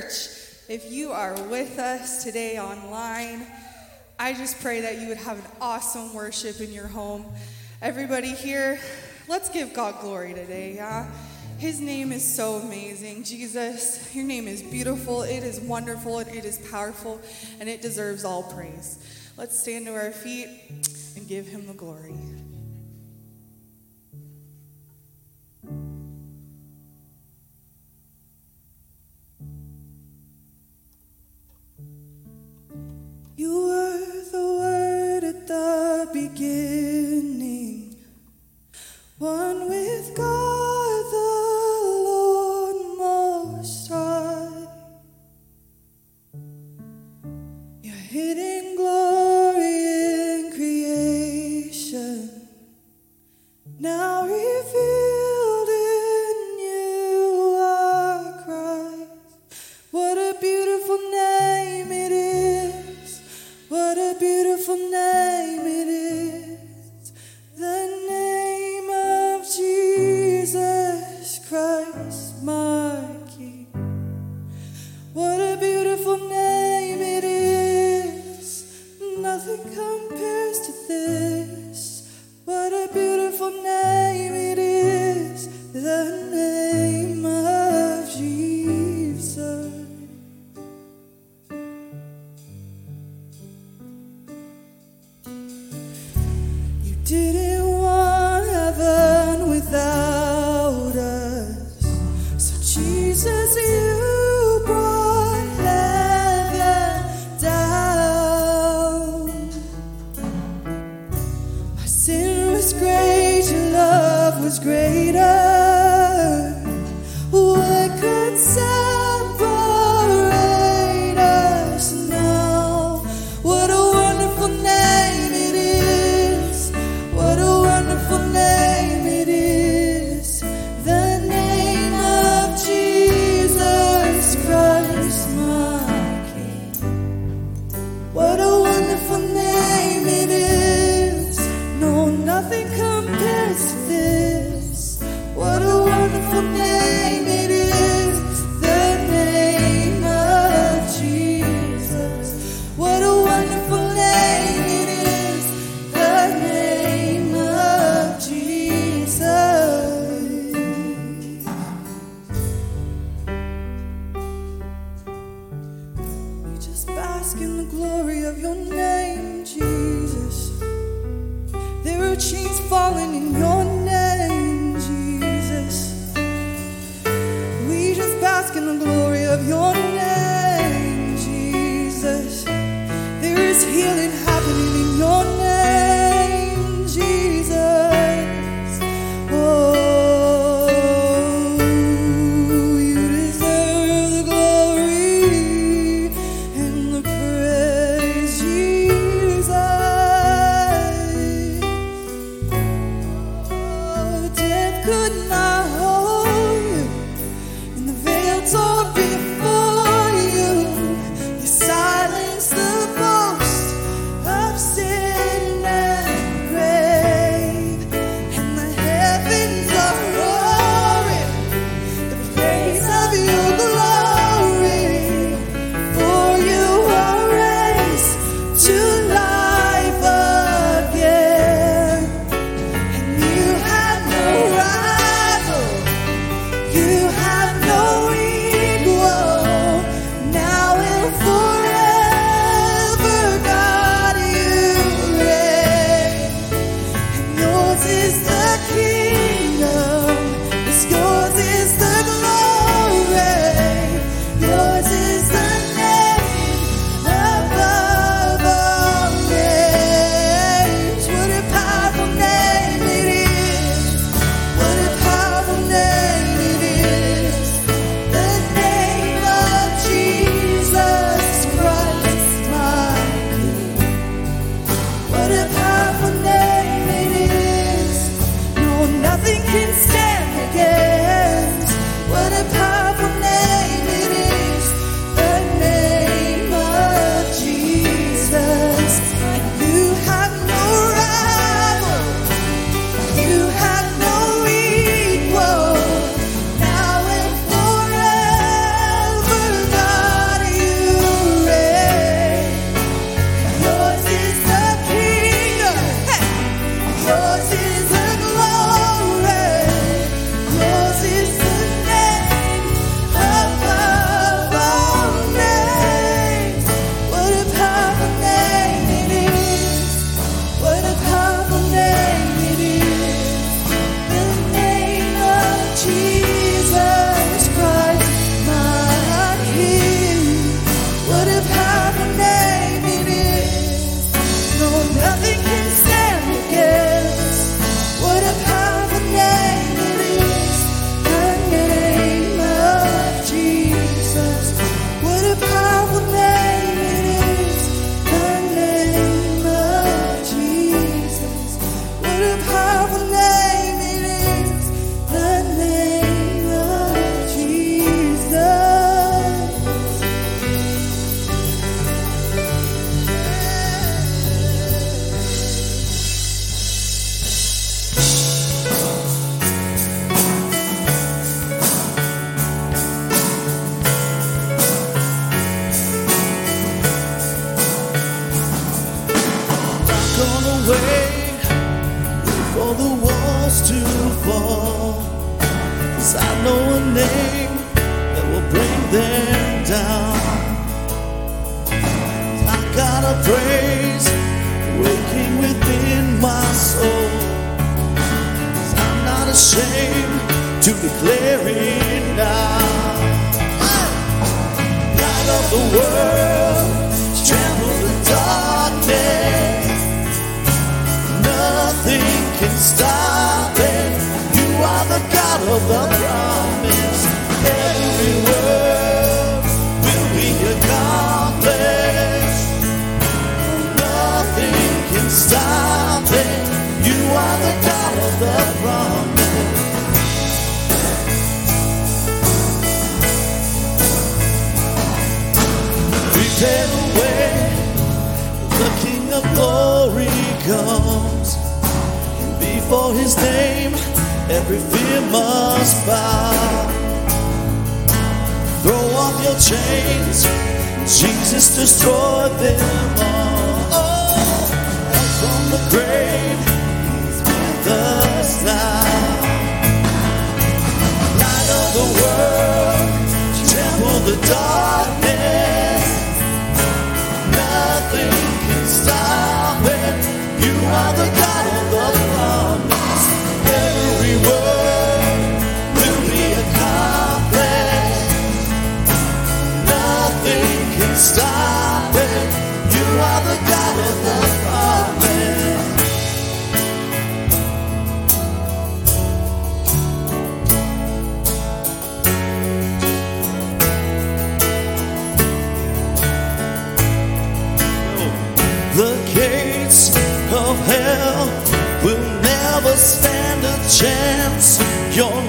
church, if you are with us today online, I just pray that you would have an awesome worship in your home. Everybody here, let's give God glory today, yeah? His name is so amazing. Jesus, your name is beautiful, it is wonderful, and it is powerful, and it deserves all praise. Let's stand to our feet and give him the glory. You were the Word at the beginning, one with God. away for the walls to fall. Cause I know a name that will bring them down. I got a praise waking within my soul. Cause I'm not ashamed to declare it now. Light of the world. Can stop it. You are the God of the promise. Every word will be accomplished. Nothing can stop it. You are the God of the promise. Prepare the way. The King of Glory comes. Before His name, every fear must bow. Throw off your chains. Jesus destroyed them all. Oh, and from the grave, He's with us now. Light of the world, trample the darkness. Nothing can stop it. You are the God Stop it. You are the God of the promise. The gates of hell will never stand a chance. Your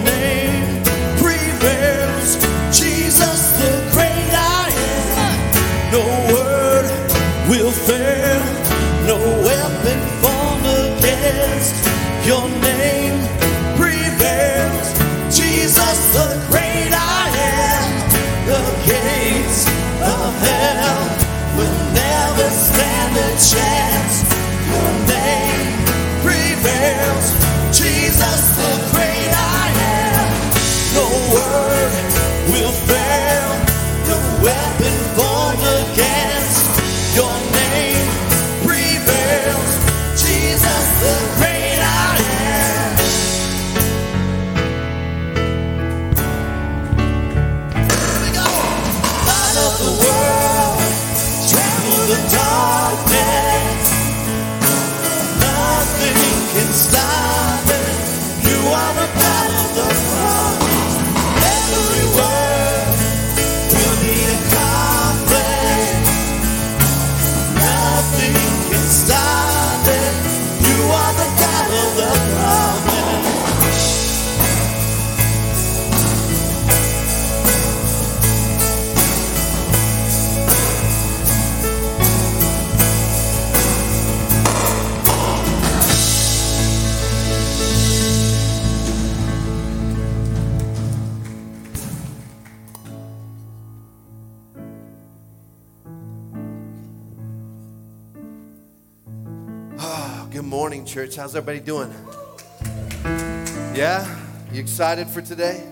chance. Your name prevails, church. How's everybody doing? Yeah? You excited for today?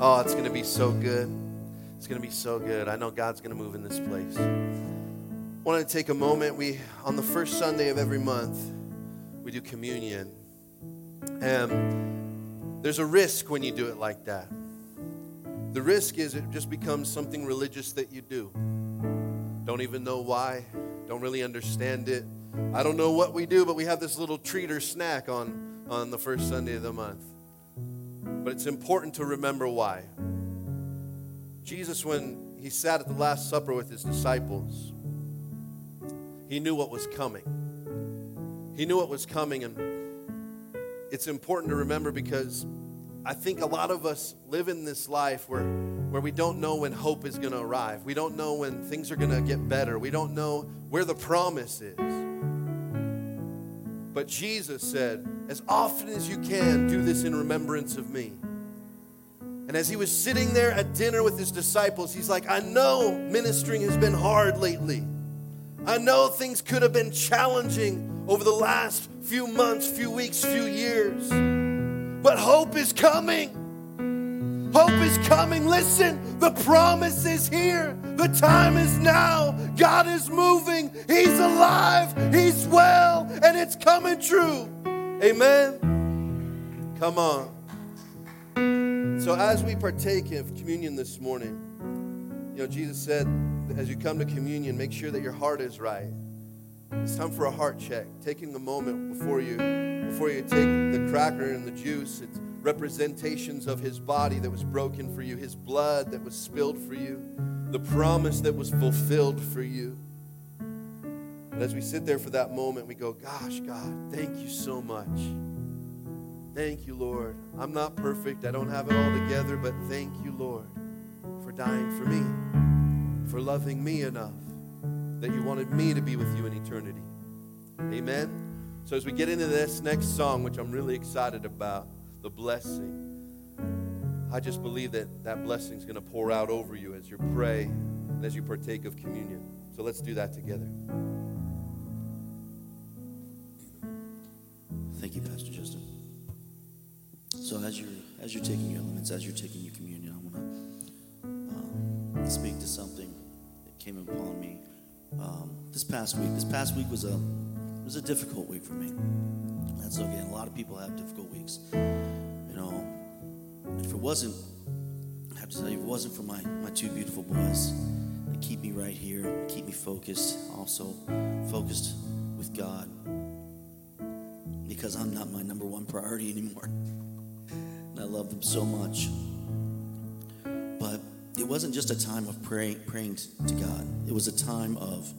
Oh, it's going to be so good. It's going to be so good. I know God's going to move in this place. I wanted to take a moment. We on the first Sunday of every month, we do communion. And there's a risk when you do it like that. The risk is it just becomes something religious that you do. Don't even know why, don't really understand it. I don't know what we do, but we have this little treat or snack on, on the first Sunday of the month. But it's important to remember why. Jesus, when he sat at the Last Supper with his disciples, he knew what was coming. He knew what was coming, and it's important to remember because I think a lot of us live in this life where, where we don't know when hope is going to arrive. We don't know when things are going to get better. We don't know where the promise is. But Jesus said, as often as you can, do this in remembrance of me. And as he was sitting there at dinner with his disciples, he's like, I know ministering has been hard lately. I know things could have been challenging over the last few months, few weeks, few years. But hope is coming. Hope is coming. Listen, the promise is here. The time is now. God is moving. He's alive. He's well. And it's coming true. Amen. Come on. So, as we partake of communion this morning, you know, Jesus said, as you come to communion, make sure that your heart is right. It's time for a heart check. Taking a moment before you before you take the cracker and the juice. It's representations of his body that was broken for you, his blood that was spilled for you, the promise that was fulfilled for you. And as we sit there for that moment, we go, Gosh, God, thank you so much. Thank you, Lord. I'm not perfect. I don't have it all together, but thank you, Lord, for dying for me, for loving me enough that you wanted me to be with you in eternity. Amen. So, as we get into this next song, which I'm really excited about, the blessing, I just believe that that blessing is going to pour out over you as you pray and as you partake of communion. So, let's do that together. Thank you, Pastor Justin. So as you're as you're taking your elements, as you're taking your communion, I want to um, speak to something that came upon me um, this past week. This past week was a was a difficult week for me. That's okay. A lot of people have difficult weeks. You know, if it wasn't, I have to tell you, if it wasn't for my my two beautiful boys that keep me right here, keep me focused, also focused with God because I'm not my number one priority anymore. And I love them so much. But it wasn't just a time of praying, praying to God. It was a time of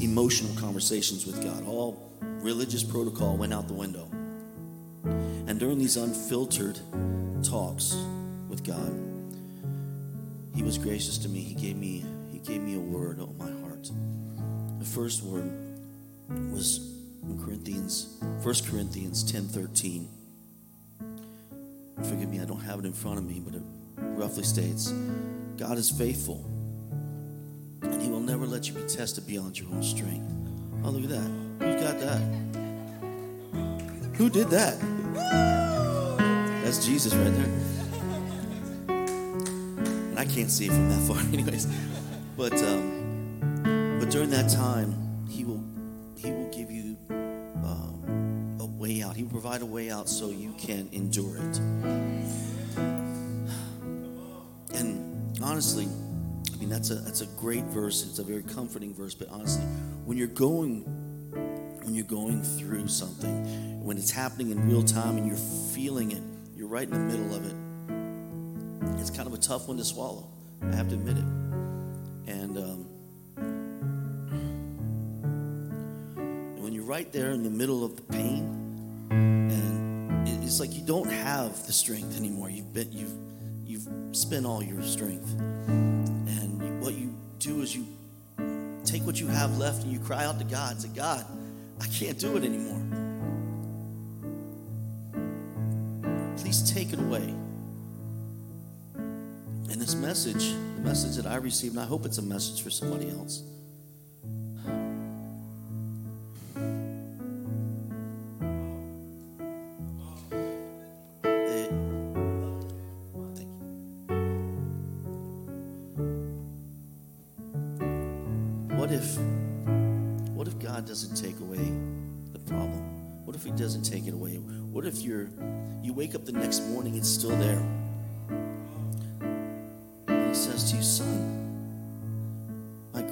emotional conversations with God. All religious protocol went out the window. And during these unfiltered talks with God, He was gracious to me. He gave me He gave me a word on my heart. The first word was Corinthians, 1 Corinthians 10 13. Forgive me, I don't have it in front of me, but it roughly states God is faithful, never let you be tested beyond your own strength. Oh, look at that. Who got that? Who did that? That's Jesus right there. And I can't see it from that far, anyways. But um, but during that time, He will He will give you um, a way out. He will provide a way out so you can endure it. And honestly, that's a that's a great verse. It's a very comforting verse. But honestly, when you're going when you're going through something, when it's happening in real time and you're feeling it, you're right in the middle of it. It's kind of a tough one to swallow. I have to admit it. And um, and when you're right there in the middle of the pain, and it's like you don't have the strength anymore. You've been you've you've spent all your strength, is you take what you have left and you cry out to God. and Say, God, I can't do it anymore. Please take it away. And this message, the message that I received, and I hope it's a message for somebody else.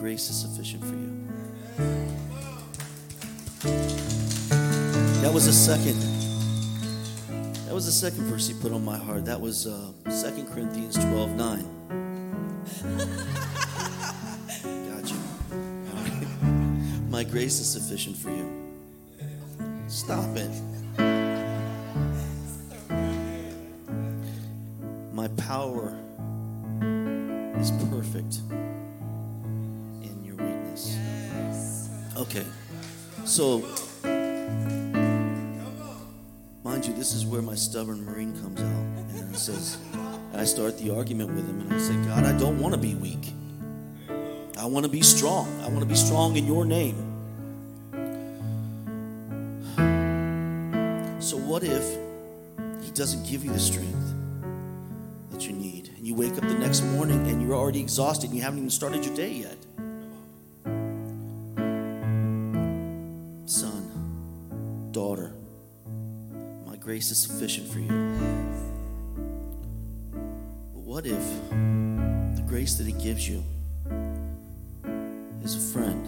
Grace is sufficient for you. That was the second. That was the second verse he put on my heart. That was uh, 2 Corinthians 12 9. Got you. My grace is sufficient for you. Stop it. My power is perfect Okay. So, mind you, this is where my stubborn Marine comes out. And says, I start the argument with him, and I say, God, I don't want to be weak. I want to be strong. I want to be strong in your name. So, what if he doesn't give you the strength that you need? And you wake up the next morning and you're already exhausted and you haven't even started your day yet. Grace is sufficient for you. But what if the grace that He gives you is a friend?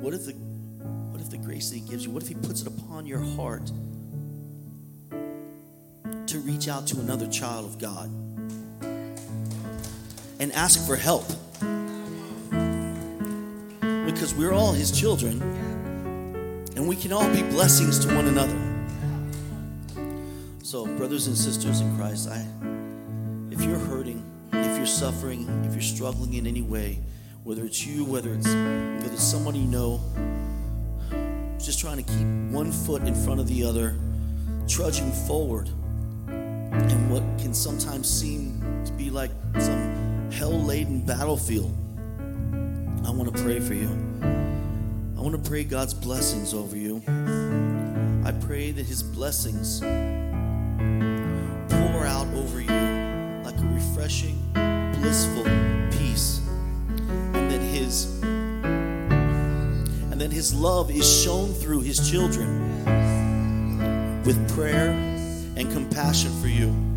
What if the what if the grace that He gives you, what if He puts it upon your heart to reach out to another child of God and ask for help? Because we're all His children we can all be blessings to one another. So, brothers and sisters in Christ, I if you're hurting, if you're suffering, if you're struggling in any way, whether it's you, whether it's whether it's someone you know, just trying to keep one foot in front of the other, trudging forward, in what can sometimes seem to be like some hell-laden battlefield. I want to pray for you. I want to pray God's blessings over you. I pray that His blessings pour out over you like a refreshing, blissful peace, and that His and that His love is shown through His children with prayer and compassion for you.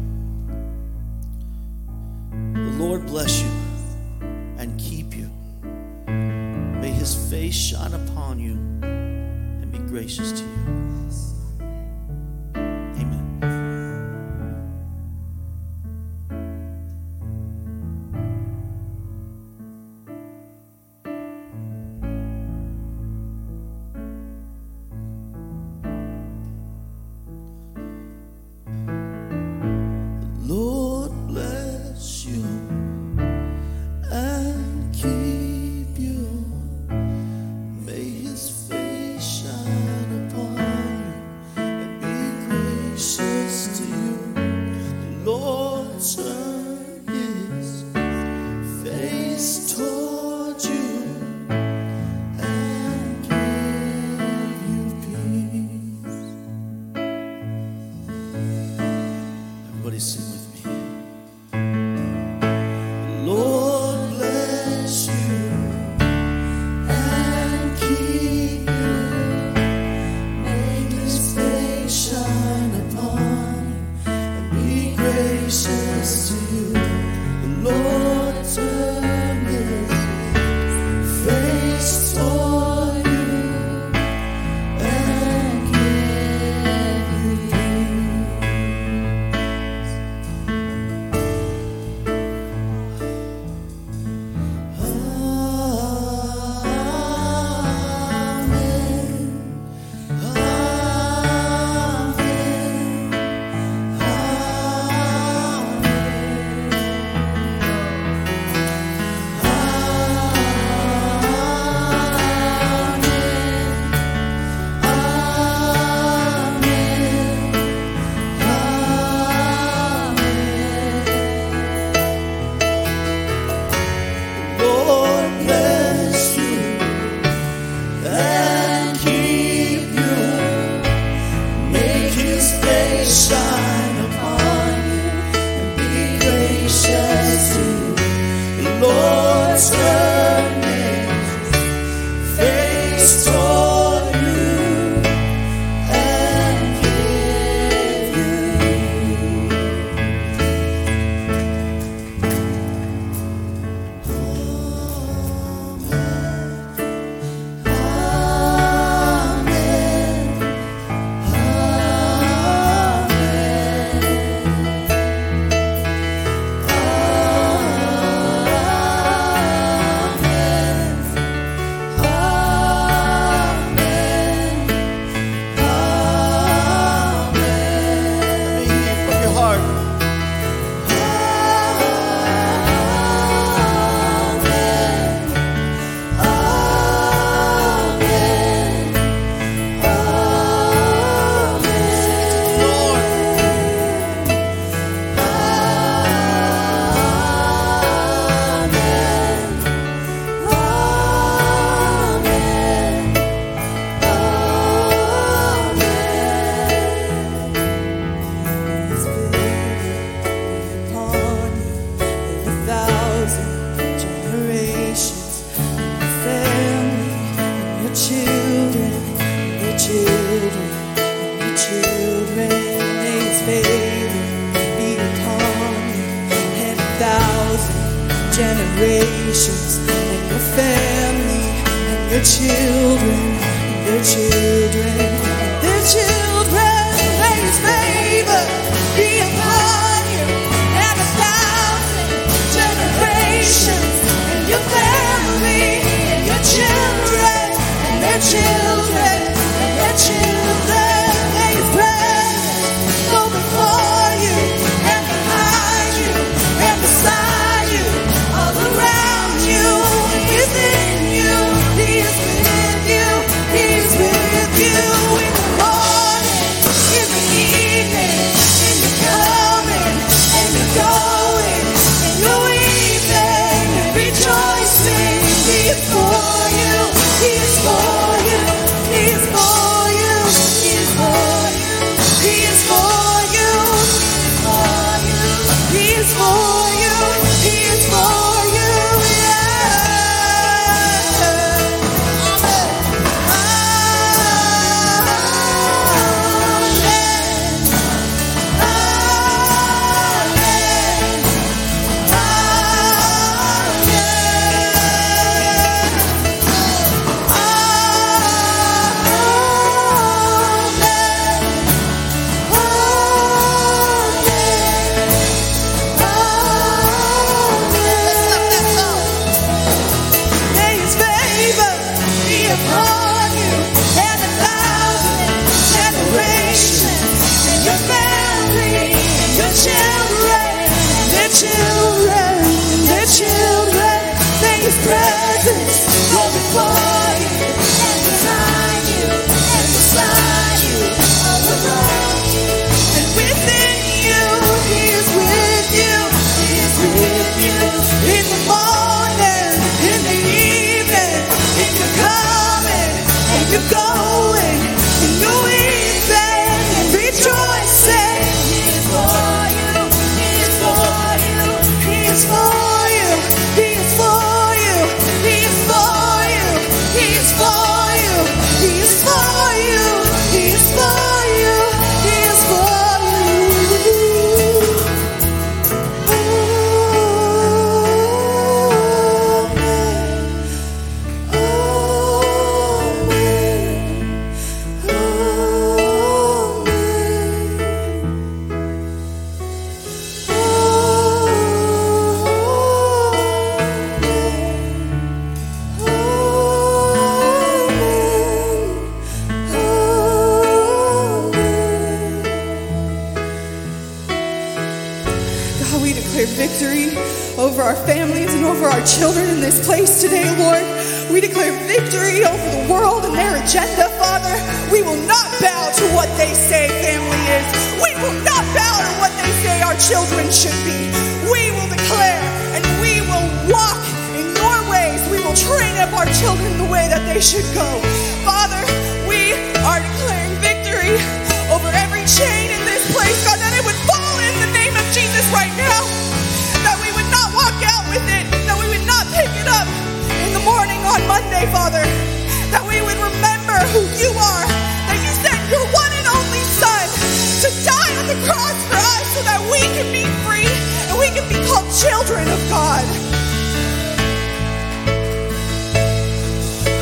children of God.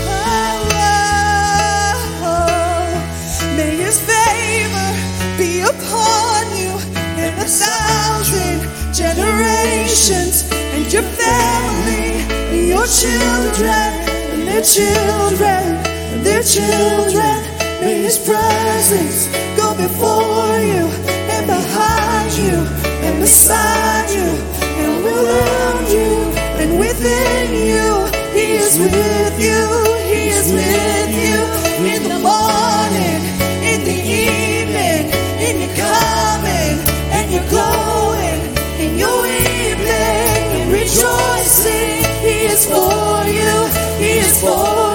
Oh, oh, may His favor be upon you in a thousand generations and your family, and your children, and their children, and their children. May His presence go before you and behind you and beside you around you and within you. He is with you. He is with you in the morning, in the evening, in your coming and your going, in your evening and rejoicing. He is for you. He is for you.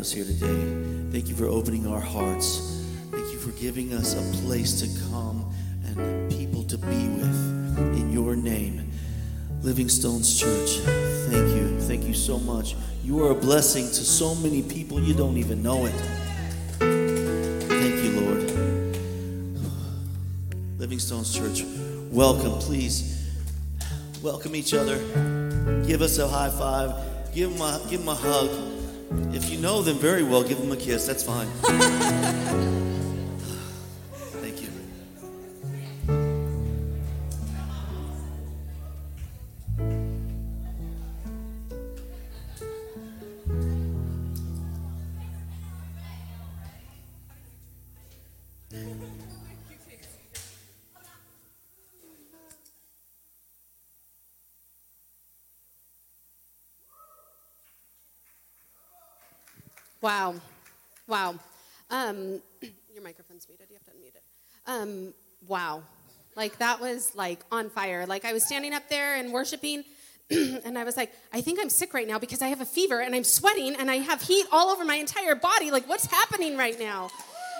Us here today. Thank you for opening our hearts. Thank you for giving us a place to come and people to be with in your name. Living Stones Church, thank you. Thank you so much. You are a blessing to so many people you don't even know it. Thank you, Lord. Living Stones Church, welcome. Please welcome each other. Give us a high five. Give them a, give them a hug. If you know them very well, give them a kiss. That's fine. Wow. Wow. Um, your microphone's muted. You have to unmute it. Um, wow. Like that was like on fire. Like I was standing up there and worshiping and I was like, I think I'm sick right now because I have a fever and I'm sweating and I have heat all over my entire body. Like what's happening right now?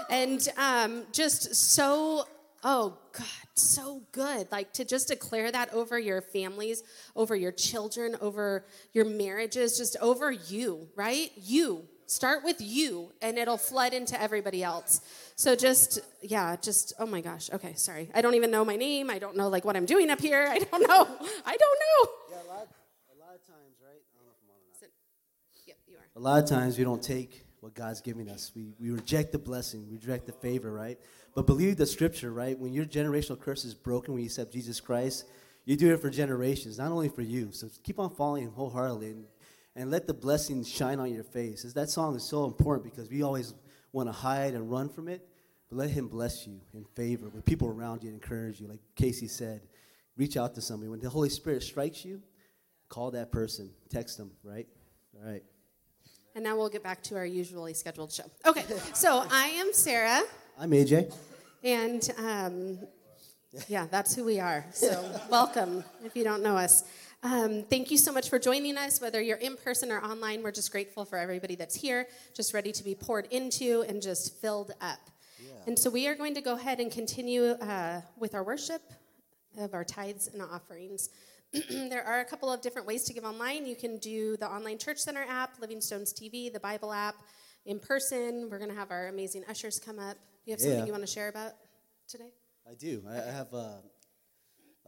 And um, just so, oh God, so good. Like to just declare that over your families, over your children, over your marriages, just over you, right? You. Start with you and it'll flood into everybody else. So just, yeah, just, oh my gosh. Okay, sorry. I don't even know my name. I don't know like what I'm doing up here. I don't know. I don't know. Yeah, a lot, a lot of times, right? I don't know if I'm on or not. Sit. Yep, you are. A lot of times we don't take what God's giving us. We, we reject the blessing, we reject the favor, right? But believe the scripture, right? When your generational curse is broken, when you accept Jesus Christ, you do it for generations, not only for you. So keep on following Him wholeheartedly and, and let the blessing shine on your face. That song is so important because we always want to hide and run from it. But let Him bless you in favor with people around you and encourage you. Like Casey said, reach out to somebody. When the Holy Spirit strikes you, call that person, text them, right? All right. And now we'll get back to our usually scheduled show. Okay, so I am Sarah, I'm AJ. and um, yeah, that's who we are. So welcome if you don't know us. Um, thank you so much for joining us, whether you're in person or online. We're just grateful for everybody that's here, just ready to be poured into and just filled up. And so we are going to go ahead and continue uh, with our worship of our tithes and offerings. there are a couple of different ways to give online. You can do the online church center app, Living Stones TV, the Bible app. In person, we're going to have our amazing ushers come up. Do you have something you want to share about today? I do. I, I have. Uh,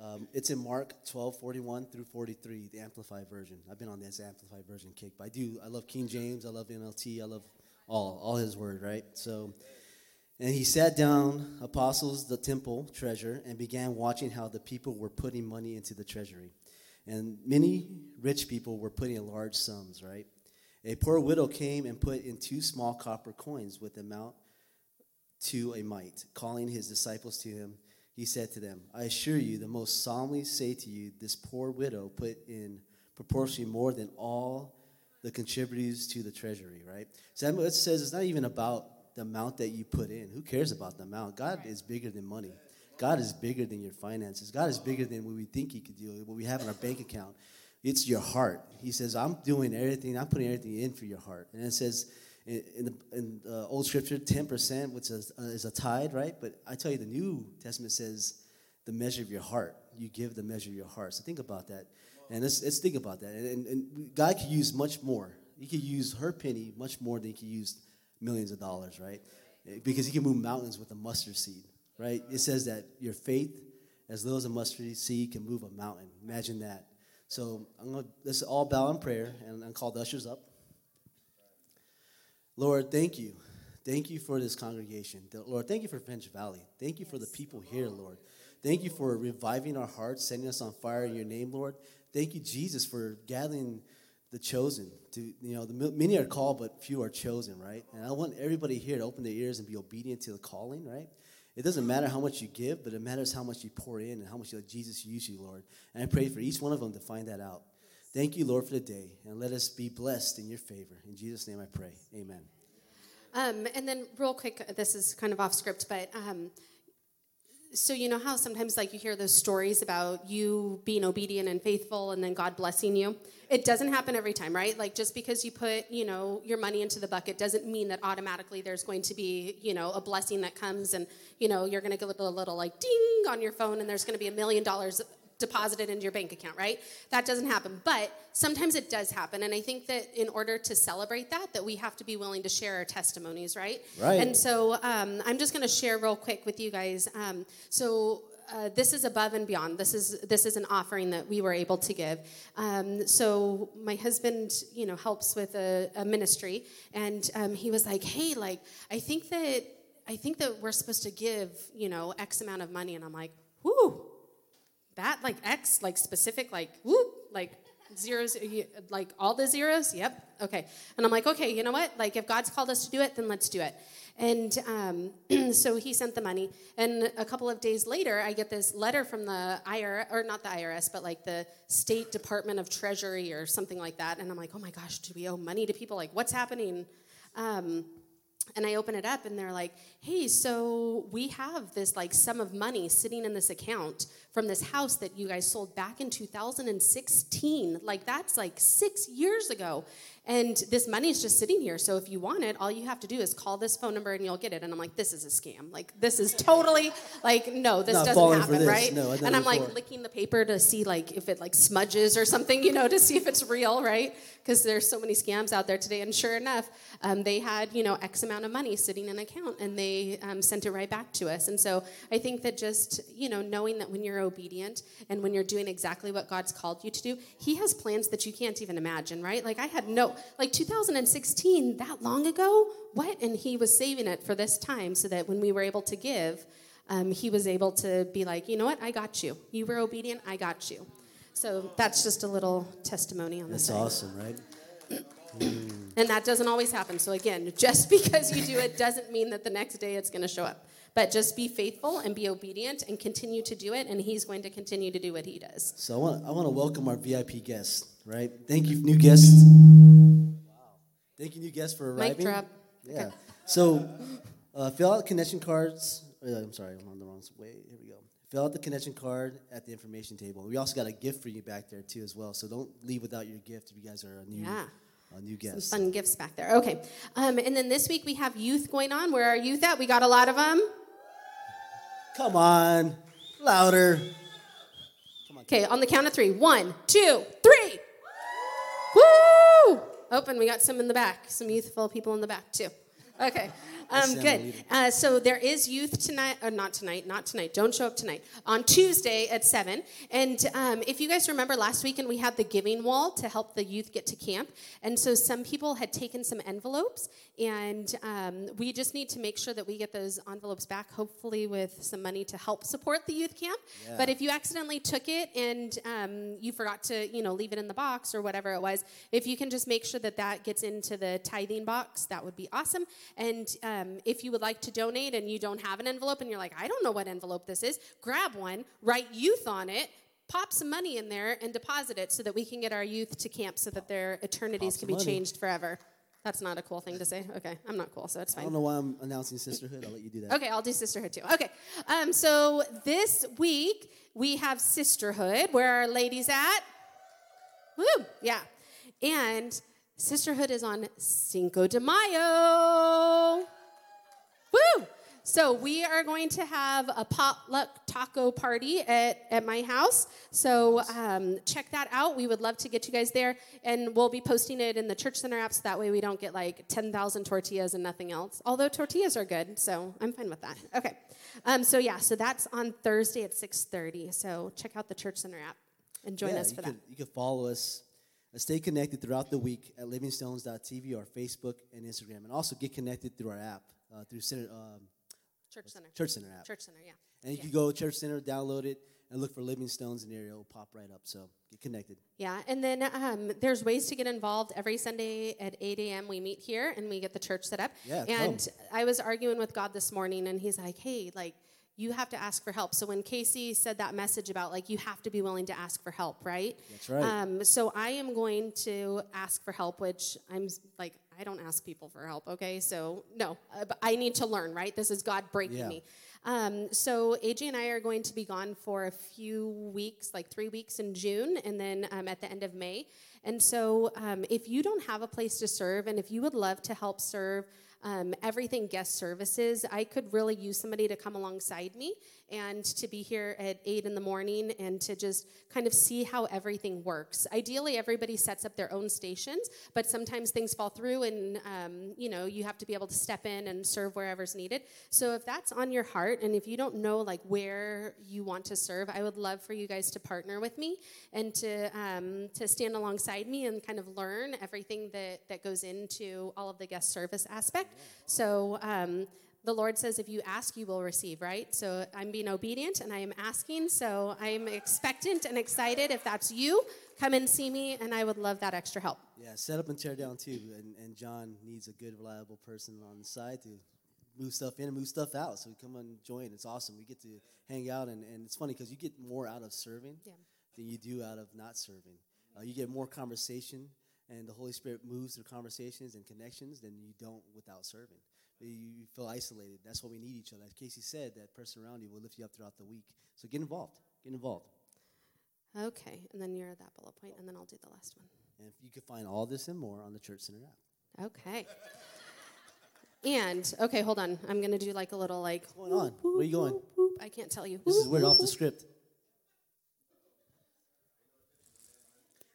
um, it's in Mark 12, 41 through 43, the Amplified version. I've been on this Amplified version kick, but I do. I love King James. I love NLT. I love all, all his word, right? So, and he sat down, apostles, the temple treasure, and began watching how the people were putting money into the treasury. And many rich people were putting in large sums, right? A poor widow came and put in two small copper coins with the amount to a mite. Calling his disciples to him, he said to them, I assure you, the most solemnly say to you, this poor widow put in proportionally more than all the contributors to the treasury, right? So that it says it's not even about the amount that you put in. Who cares about the amount? God is bigger than money. God is bigger than your finances. God is bigger than what we think He could do, what we have in our bank account. It's your heart. He says, I'm doing everything, I'm putting everything in for your heart. And it says in, the in, Old Scripture, 10%, which is, uh, is a tithe, right? But I tell you, the New Testament says the measure of your heart. You give the measure of your heart. So think about that. And let's, let's think about that. And, and, and God could use much more. He could use her penny much more than he could use millions of dollars, right? Because he can move mountains with a mustard seed, right? It says that your faith, as little as a mustard seed, can move a mountain. Imagine that. So I'm gonna let's all bow in prayer and I'll call the ushers up. Lord, thank you. Thank you for this congregation. Lord, thank you for Finch Valley. Thank you for the people here, Lord. Thank you for reviving our hearts, setting us on fire in your name, Lord. Thank you, Jesus, for gathering the chosen. To you know, the many are called, but few are chosen, right? And I want everybody here to open their ears and be obedient to the calling, right? It doesn't matter how much you give, but it matters how much you pour in and how much you let Jesus use you, Lord. And I pray for each one of them to find that out. Thank you, Lord, for the day, and let us be blessed in your favor. In Jesus' name I pray. Amen. Um, and then, real quick, this is kind of off script, but um, so you know how sometimes like you hear those stories about you being obedient and faithful and then god blessing you it doesn't happen every time right like just because you put you know your money into the bucket doesn't mean that automatically there's going to be you know a blessing that comes and you know you're going to get a little like ding on your phone and there's going to be a million dollars deposited into your bank account right that doesn't happen but sometimes it does happen and i think that in order to celebrate that that we have to be willing to share our testimonies right Right. and so um, i'm just going to share real quick with you guys um, so uh, this is above and beyond. This is this is an offering that we were able to give. Um, so my husband, you know, helps with a, a ministry, and um, he was like, "Hey, like, I think that I think that we're supposed to give, you know, X amount of money," and I'm like, "Whoo, that like X, like specific, like whoop, like zeros, like all the zeros. Yep, okay. And I'm like, okay, you know what? Like if God's called us to do it, then let's do it. And um, so he sent the money, and a couple of days later, I get this letter from the IRS, or not the IRS, but like the State Department of Treasury or something like that. And I'm like, oh my gosh, do we owe money to people? Like, what's happening? Um, and I open it up and they're like, hey, so we have this like sum of money sitting in this account from this house that you guys sold back in 2016. Like that's like six years ago. And this money is just sitting here. So if you want it, all you have to do is call this phone number and you'll get it. And I'm like, this is a scam. Like this is totally like, no, this Not doesn't happen, this. right? No, and I'm like licking the paper to see like if it like smudges or something, you know, to see if it's real, right? Because there's so many scams out there today. And sure enough, um, they had you know X amount of money sitting in an account, and they um, sent it right back to us. And so I think that just you know knowing that when you're obedient and when you're doing exactly what God's called you to do, He has plans that you can't even imagine, right? Like I had no like 2016 that long ago, what? And He was saving it for this time so that when we were able to give. Um, he was able to be like, you know what, I got you. You were obedient, I got you. So that's just a little testimony on the That's side. awesome, right? And that doesn't always happen. So again, just because you do it doesn't mean that the next day it's going to show up. But just be faithful and be obedient and continue to do it, and He's going to continue to do what He does. So I want I want to welcome our VIP guests, right? Thank you, new guests. Thank you, new guests, for arriving. Mic drop. Yeah. Okay. So uh, fill out connection cards. uh, I'm sorry, I'm on the wrong way. Here we go. Fill out the connection card at the information table. We also got a gift for you back there too, as well. So don't leave without your gift if you guys are a new, Yeah. a new guest. Some fun gifts back there. Okay. Um, and then this week we have youth going on. Where are youth at? We got a lot of them. Come on, louder. Okay, on the count of three. One, two, three. Woo! Open. We got some in the back. Some youthful people in the back too. Okay. Um, good. Uh, so there is youth tonight, or not tonight, not tonight. Don't show up tonight. On Tuesday at seven. And um, if you guys remember last weekend, we had the giving wall to help the youth get to camp. And so some people had taken some envelopes, and um, we just need to make sure that we get those envelopes back, hopefully with some money to help support the youth camp. But if you accidentally took it and um, you forgot to, you know, leave it in the box or whatever it was, if you can just make sure that that gets into the tithing box, that would be awesome. And um, if you would like to donate and you don't have an envelope and you're like, I don't know what envelope this is, grab one, write youth on it. Pop some money in there and deposit it so that we can get our youth to camp so that their eternities can be money. changed forever. That's not a cool thing to say. Okay, I'm not cool, so it's fine. I don't know why I'm announcing sisterhood. I'll let you do that. Okay, I'll do sisterhood too. Okay, um, so this week we have sisterhood. Where are our ladies at? Woo, yeah. And sisterhood is on Cinco de Mayo. Woo! So we are going to have a potluck taco party at, at my house. So um, check that out. We would love to get you guys there, and we'll be posting it in the church center app, so that way we don't get like ten thousand tortillas and nothing else. Although tortillas are good, so I'm fine with that. Okay. Um, so yeah, so that's on Thursday at six thirty. So check out the church center app and join yeah, us for that. You can follow us and stay connected throughout the week at livingstones.tv or Facebook and Instagram. And also get connected through our app, uh, through Center, um, Church center. Church Center app. Church center. Yeah. And you can go Church Center, download it, and look for Living Stones, and there it'll pop right up. So get connected. Yeah, and then um, there's ways to get involved. Every Sunday at 8 a.m. we meet here and we get the church set up. Yeah, and I was arguing with God this morning, and He's like, "Hey, like." You have to ask for help. So when Casey said that message about like you have to be willing to ask for help, right? That's right. Um, so I am going to ask for help, which I'm like I don't ask people for help. Okay, so no, uh, I need to learn, right? This is God breaking Yeah. me. Um, so AJ and I are going to be gone for a few weeks, like three weeks in June, and then um, at the end of May. And so, um, if you don't have a place to serve, and if you would love to help serve um, everything guest services, I could really use somebody to come alongside me and to be here at 8 in the morning and to just kind of see how everything works. Ideally, everybody sets up their own stations, but sometimes things fall through and, um, you know, you have to be able to step in and serve wherever's needed. So if that's on your heart and if you don't know, like, where you want to serve, I would love for you guys to partner with me and to, um, to stand alongside me and kind of learn everything that, that goes into all of the guest service aspect. So, um, the Lord says, if you ask, you will receive, right? So I'm being obedient and I am asking. So I'm expectant and excited. If that's you, come and see me, and I would love that extra help. Yeah, set up and tear down too. And, and John needs a good, reliable person on the side to move stuff in and move stuff out. So we come and join. It's awesome. We get to hang out, and, and it's funny because you get more out of serving Yeah. than you do out of not serving. Uh, you get more conversation, and the Holy Spirit moves through conversations and connections than you don't without serving. You feel isolated. That's why we need each other. As Casey said, that person around you will lift you up throughout the week. So get involved. Get involved. Okay, and then you're at that bullet point, and then I'll do the last one. And you can find all this and more on the Church Center app. Okay. And okay, hold on. I'm gonna do like a little like. What's going on? Where are you going? whoop. I can't tell you. This is weird off the script.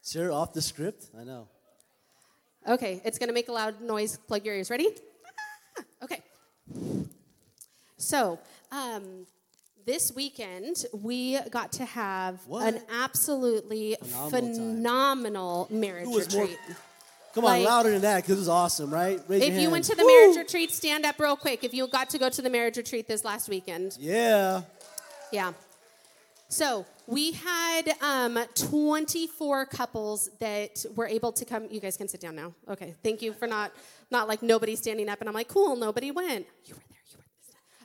Sir, off the script? I know. Okay, it's gonna make a loud noise. Plug your ears. Ready? So, um, this weekend we got to have What? an absolutely Phenomenal phenomenal, marriage was more- retreat. Come on, Like- louder than that, because it was awesome, right? Raise If you went to the marriage retreat, stand up real quick. If you got to go to the marriage retreat this last weekend, Yeah. Yeah. So we had um, 24 couples that were able to come. You guys can sit down now. Okay. Thank you for not not like nobody standing up and I'm like, cool, nobody went. You were there.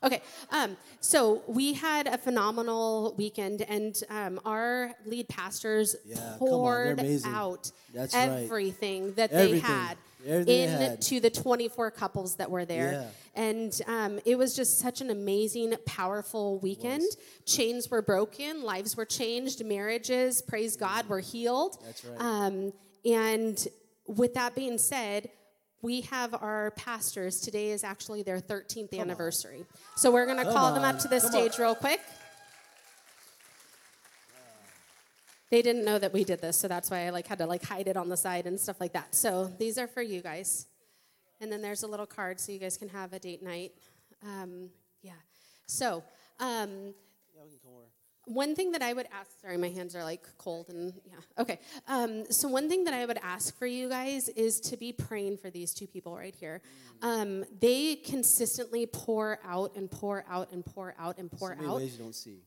You were there. Okay. Um, so we had a phenomenal weekend, and um, our lead pastors Yeah, on, poured out That's right. everything that they had Everything they had. into the 24 couples that were there. Yeah. And um, it was just such an amazing, powerful weekend. Chains were broken, lives were changed, marriages, praise God, were healed. That's right. Um, and with that being said, we have our pastors. Today is actually their 13th anniversary. So we're going to Come call them up to the come stage real quick. They didn't know that we did this, so that's why I like had to like hide it on the side and stuff like that. So these are for you guys. And then there's a little card so you guys can have a date night. Um, yeah. So, um, one thing that I would ask, sorry, my hands are like cold and yeah, okay. Um, so, one thing that I would ask for you guys is to be praying for these two people right here. Um, they consistently pour out and pour out and pour out and pour So many out ways you don't see.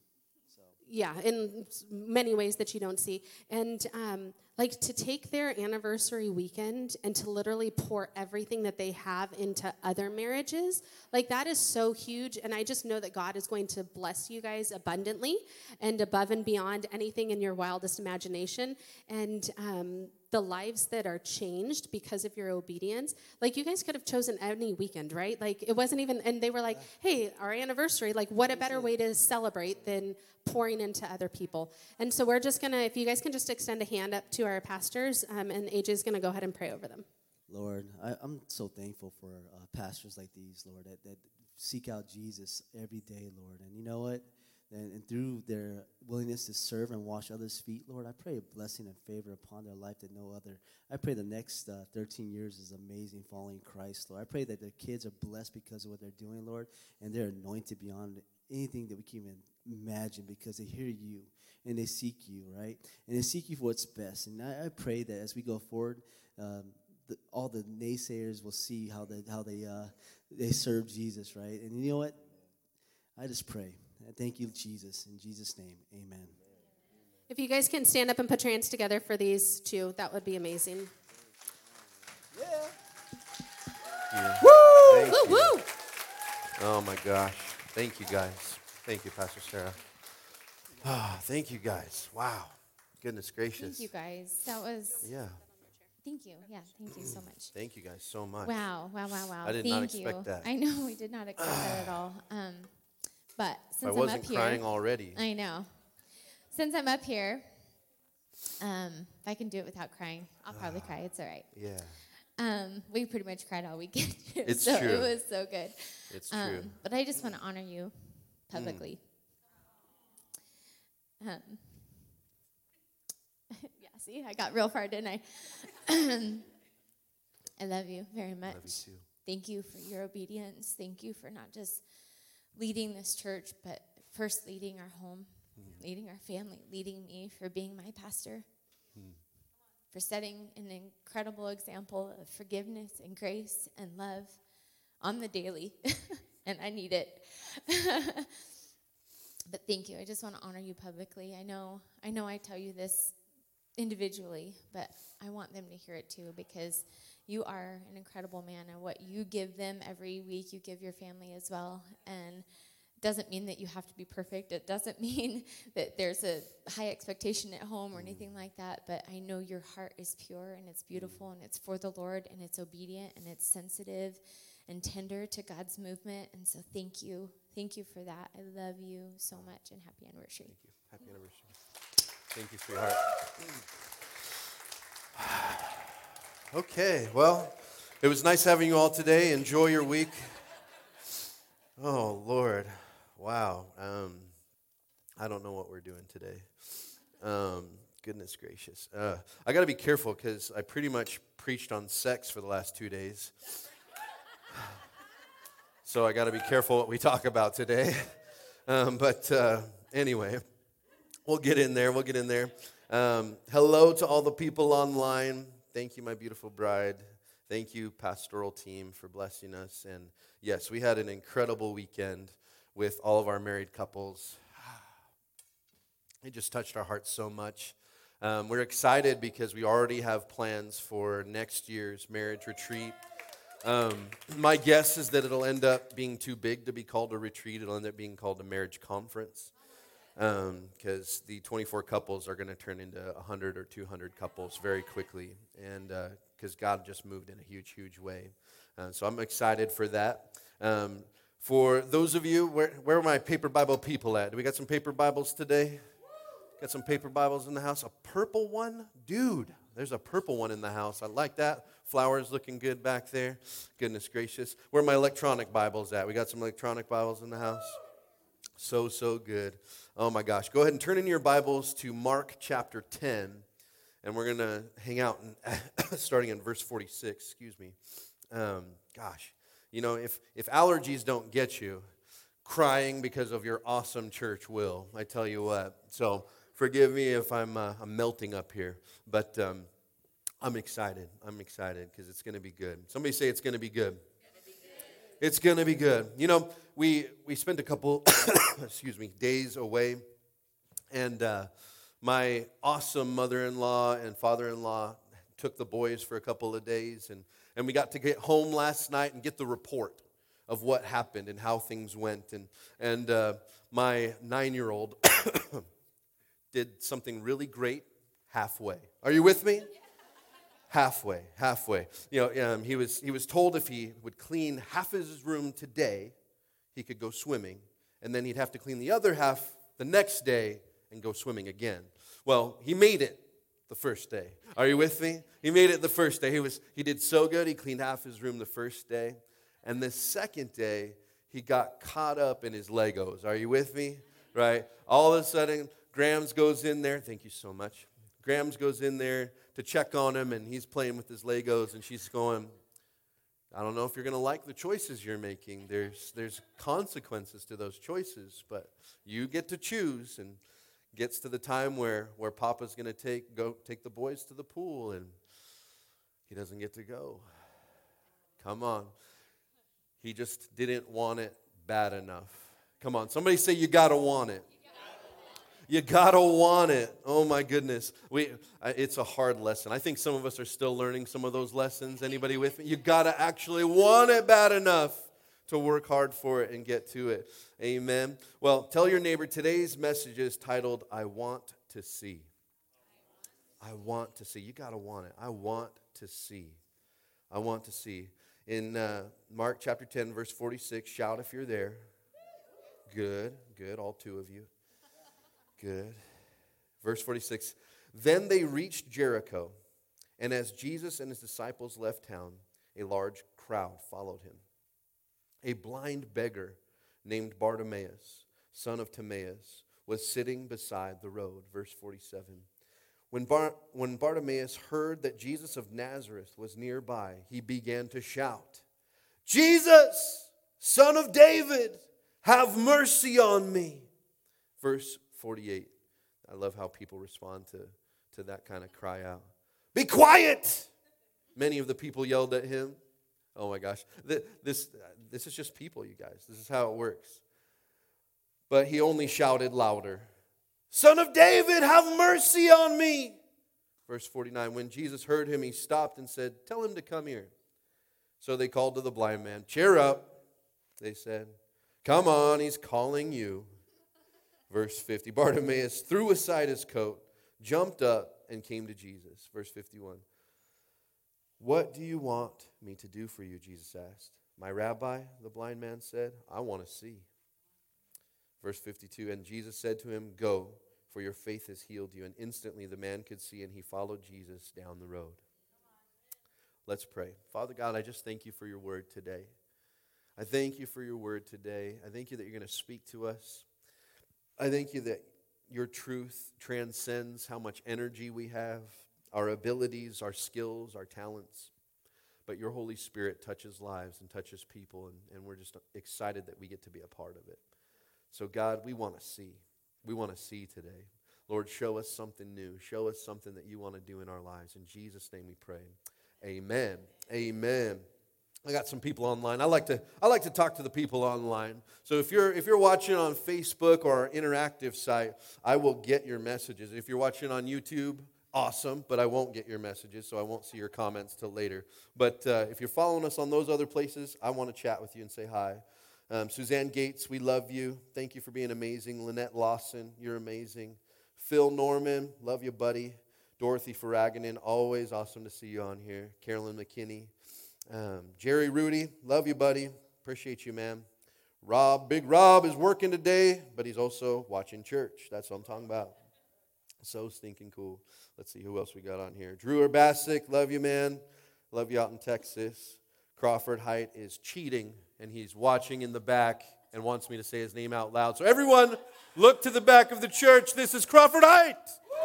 yeah in many ways that you don't see and um, like to take their anniversary weekend and to literally pour everything that they have into other marriages like that is so huge and i just know that god is going to bless you guys abundantly and above and beyond anything in your wildest imagination. And um, the lives that are changed because of your obedience like you guys could have chosen any weekend right? Like it wasn't even and they were like hey our anniversary like what a better way to celebrate than pouring into other people. And so we're just gonna if you guys can just extend a hand up to our pastors um, and is gonna go ahead and pray over them Lord, I, I'm so thankful for uh, pastors like these, Lord, that, that seek out Jesus every day, Lord. And you know what? And, and through their willingness to serve and wash others' feet, Lord, I pray a blessing and favor upon their life that no other. I pray the next uh, 13 years is amazing following Christ, Lord. I pray that their kids are blessed because of what they're doing, Lord, and they're anointed beyond anything that we can even imagine because they hear you and they seek you, right? And they seek you for what's best. And I, I pray that as we go forward, um, the, all the naysayers will see how they how they uh, they serve Jesus, right? And you know what? I just pray. I thank you, Jesus, in Jesus' name, Amen. if you guys can stand up and put your hands together for these two that would be amazing Thank woo you. woo Oh my gosh. Thank you guys. Thank you, Pastor Sarah. Ah, thank you guys. Wow. Goodness gracious. Thank you guys. That was. Yeah. Thank you. Yeah. Thank you so much. Thank you guys so much. Wow. Wow. Wow. Wow. I did thank not expect you. that. I know we did not expect that at all. Um, But since I I'm wasn't up here, crying already. I know. Since I'm up here, um, if I can do it without crying, I'll probably cry. It's all right. Yeah, Um, we pretty much cried all weekend. It's so true. It was so good. it's Um, true. but I just want to honor you publicly. Um, yeah, see, I got real far, didn't I? I love you very much. Love you too. Thank you for your obedience. Thank you for not just leading this church, but first leading our home, leading our family, leading me, for being my pastor, for setting an incredible example of forgiveness and grace and love on the daily. and I need it. but thank you. I just want to honor you publicly. I know I know I tell you this individually, but I want them to hear it too because you are an incredible man and what you give them every week you give your family as well. And it doesn't mean that you have to be perfect. It doesn't mean that there's a high expectation at home or mm. anything like that but i know your heart is pure and it's beautiful and it's for the lord and it's obedient and it's sensitive and tender to god's movement. And so thank you thank you for that i love you so much and happy anniversary Thank you. Happy anniversary. Thank you, sweetheart. Okay, well, it was nice having you all today. Enjoy your week. Oh, Lord. Wow. Um, I don't know what we're doing today. Um, goodness gracious. Uh, I got to be careful because I pretty much preached on sex for the last two days. So I got to be careful what we talk about today. Um, but uh, anyway, we'll get in there. We'll get in there. Um, hello to all the people online. Thank you, my beautiful bride. Thank you, pastoral team, for blessing us. And yes, we had an incredible weekend with all of our married couples. It just touched our hearts so much. Um, we're excited because we already have plans for next year's marriage retreat. Um, my guess is that it'll end up being too big to be called a retreat. It'll end up being called a marriage conference because the 24 couples are going to turn into 100 or 200 couples very quickly, and because God just moved in a huge, huge way. Uh, so I'm excited for that. Um, for those of you, where, where are my paper Bible people at? Do we got some paper Bibles today? Got some paper Bibles in the house? A purple one? Dude, there's a purple one in the house. I like that. Flowers looking good back there. Goodness gracious. Where are my electronic Bibles at? We got some electronic Bibles in the house? So, so good. Oh my gosh. Go ahead and turn in your Bibles to Mark chapter 10. And we're going to hang out in, starting in verse 46. Excuse me. Um, gosh. You know, if, if allergies don't get you, crying because of your awesome church will. I tell you what. So forgive me if I'm, uh, I'm melting up here. But um, I'm excited. I'm excited because it's going to be good. Somebody say it's going to be good. It's going to be good. You know, we we spent a couple, excuse me, days away, and uh, my awesome mother-in-law and father-in-law took the boys for a couple of days, and and we got to get home last night and get the report of what happened and how things went, and and uh, my nine-year-old did something really great halfway. Are you with me? halfway halfway. You know um, he was he was told if he would clean half his room today he could go swimming and then he'd have to clean the other half the next day and go swimming again. Well he made it the first day. Are you with me? He made it the first day. He was he did so good he cleaned half his room the first day and the second day he got caught up in his legos. Are you with me? Right? All of a sudden grams goes in there thank you so much grams goes in there to check on him and he's playing with his Legos and she's going, I don't know if you're going to like the choices you're making. There's, there's consequences to those choices, but you get to choose and gets to the time where, where Papa's going to take, go, take the boys to the pool and he doesn't get to go. Come on. He just didn't want it bad enough. Come on. Somebody say you got to want it. You gotta want it. Oh my goodness, we. It's a hard lesson. I think some of us are still learning some of those lessons. Anybody with me? You gotta actually want it bad enough to work hard for it and get to it. Amen. Well, tell your neighbor today's message is titled "I Want to See." I want to see. You gotta want it. I want to see. I want to see. In uh, Mark chapter ten, verse forty-six, shout if you're there. Good, good, all two of you. Good. Verse 46 Then they reached Jericho, and as Jesus and his disciples left town, a large crowd followed him. A blind beggar named Bartimaeus, son of Timaeus, was sitting beside the road. Verse 47. When, Bar- when Bartimaeus heard that Jesus of Nazareth was nearby, he began to shout, Jesus, son of David, have mercy on me. Verse 48. I love how people respond to, to that kind of cry out. Be quiet! Many of the people yelled at him. Oh my gosh. This, this is just people, you guys. This is how it works. But he only shouted louder Son of David, have mercy on me. Verse 49 When Jesus heard him, he stopped and said, Tell him to come here. So they called to the blind man, Cheer up, they said. Come on, he's calling you. Verse 50 Bartimaeus threw aside his coat, jumped up, and came to Jesus. Verse 51 What do you want me to do for you? Jesus asked. My rabbi, the blind man said, I want to see. Verse 52 And Jesus said to him, Go, for your faith has healed you. And instantly the man could see, and he followed Jesus down the road. Let's pray. Father God, I just thank you for your word today. I thank you for your word today. I thank you that you're going to speak to us. I thank you that your truth transcends how much energy we have, our abilities, our skills, our talents. But your Holy Spirit touches lives and touches people, and, and we're just excited that we get to be a part of it. So, God, we want to see. We want to see today. Lord, show us something new. Show us something that you want to do in our lives. In Jesus' name we pray. Amen. Amen. I got some people online. I like to I like to talk to the people online. So if you're if you're watching on Facebook or our interactive site, I will get your messages. If you're watching on YouTube, awesome, but I won't get your messages, so I won't see your comments till later. But uh, if you're following us on those other places, I want to chat with you and say hi. Um, Suzanne Gates, we love you. Thank you for being amazing. Lynette Lawson, you're amazing. Phil Norman, love you, buddy. Dorothy Faraganen, always awesome to see you on here. Carolyn McKinney. Um, Jerry Rudy, love you, buddy. Appreciate you, man. Rob, Big Rob is working today, but he's also watching church. That's what I'm talking about. So stinking cool. Let's see who else we got on here. Drew Urbasic, love you, man. Love you out in Texas. Crawford Height is cheating, and he's watching in the back and wants me to say his name out loud. So everyone, look to the back of the church. This is Crawford Height.